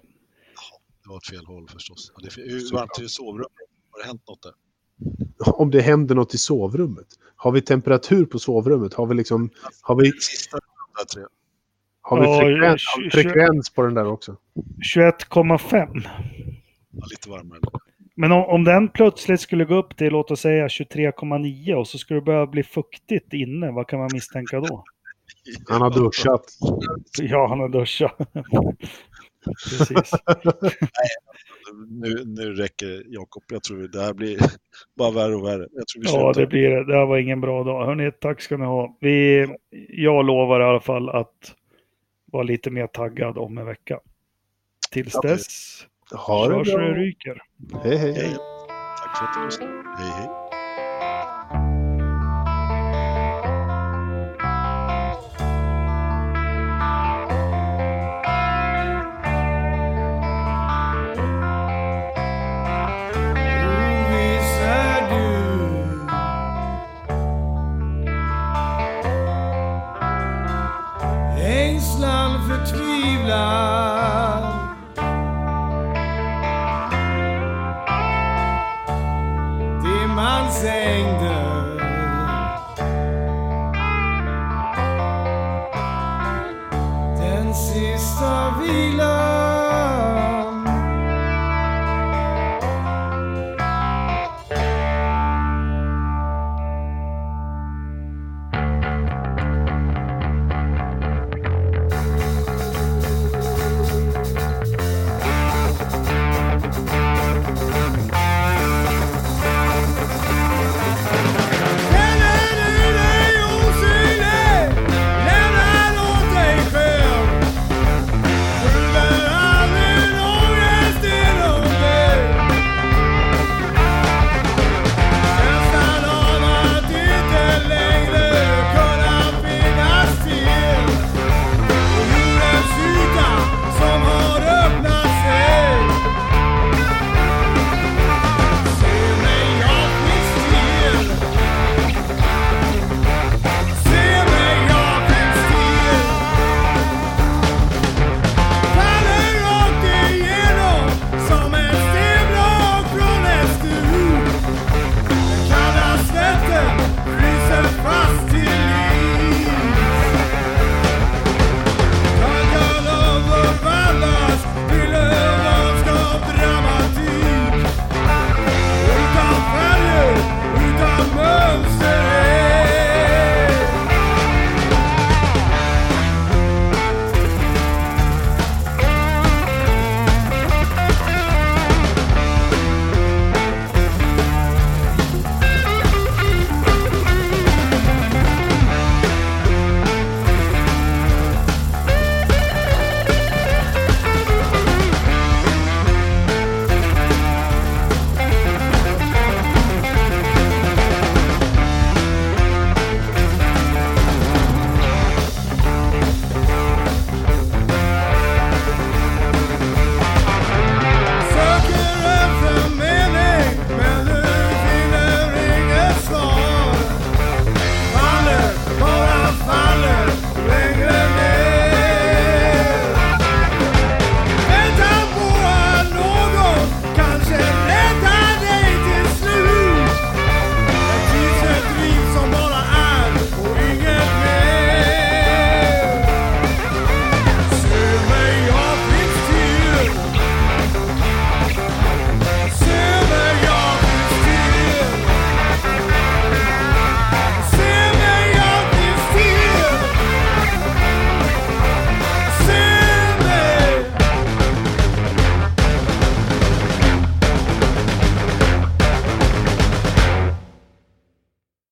Det var ett fel håll förstås. Ja, det är hur varmt är det i sovrummet? Har det hänt något där? Om det händer något i sovrummet. Har vi temperatur på sovrummet? Har vi liksom... Har vi, har vi frekvens, frekvens på den där också? 21,5. Ja, lite varmare. Men om, om den plötsligt skulle gå upp till, låt oss säga 23,9 och så skulle det börja bli fuktigt inne, vad kan man misstänka då? Han har duschat. Ja, han har duschat. Precis. Nu, nu räcker Jakob. Jag tror det här blir bara värre och värre. Jag tror vi Ja, det blir det. Det här var ingen bra dag. Hörni, tack ska ni ha. Vi, jag lovar i alla fall att vara lite mer taggad om en vecka. Tills Ja, det- dess, Ha det bra. ryker. Hej, hej. Hej. Tack för att du lyssnade. Hej, hej. God.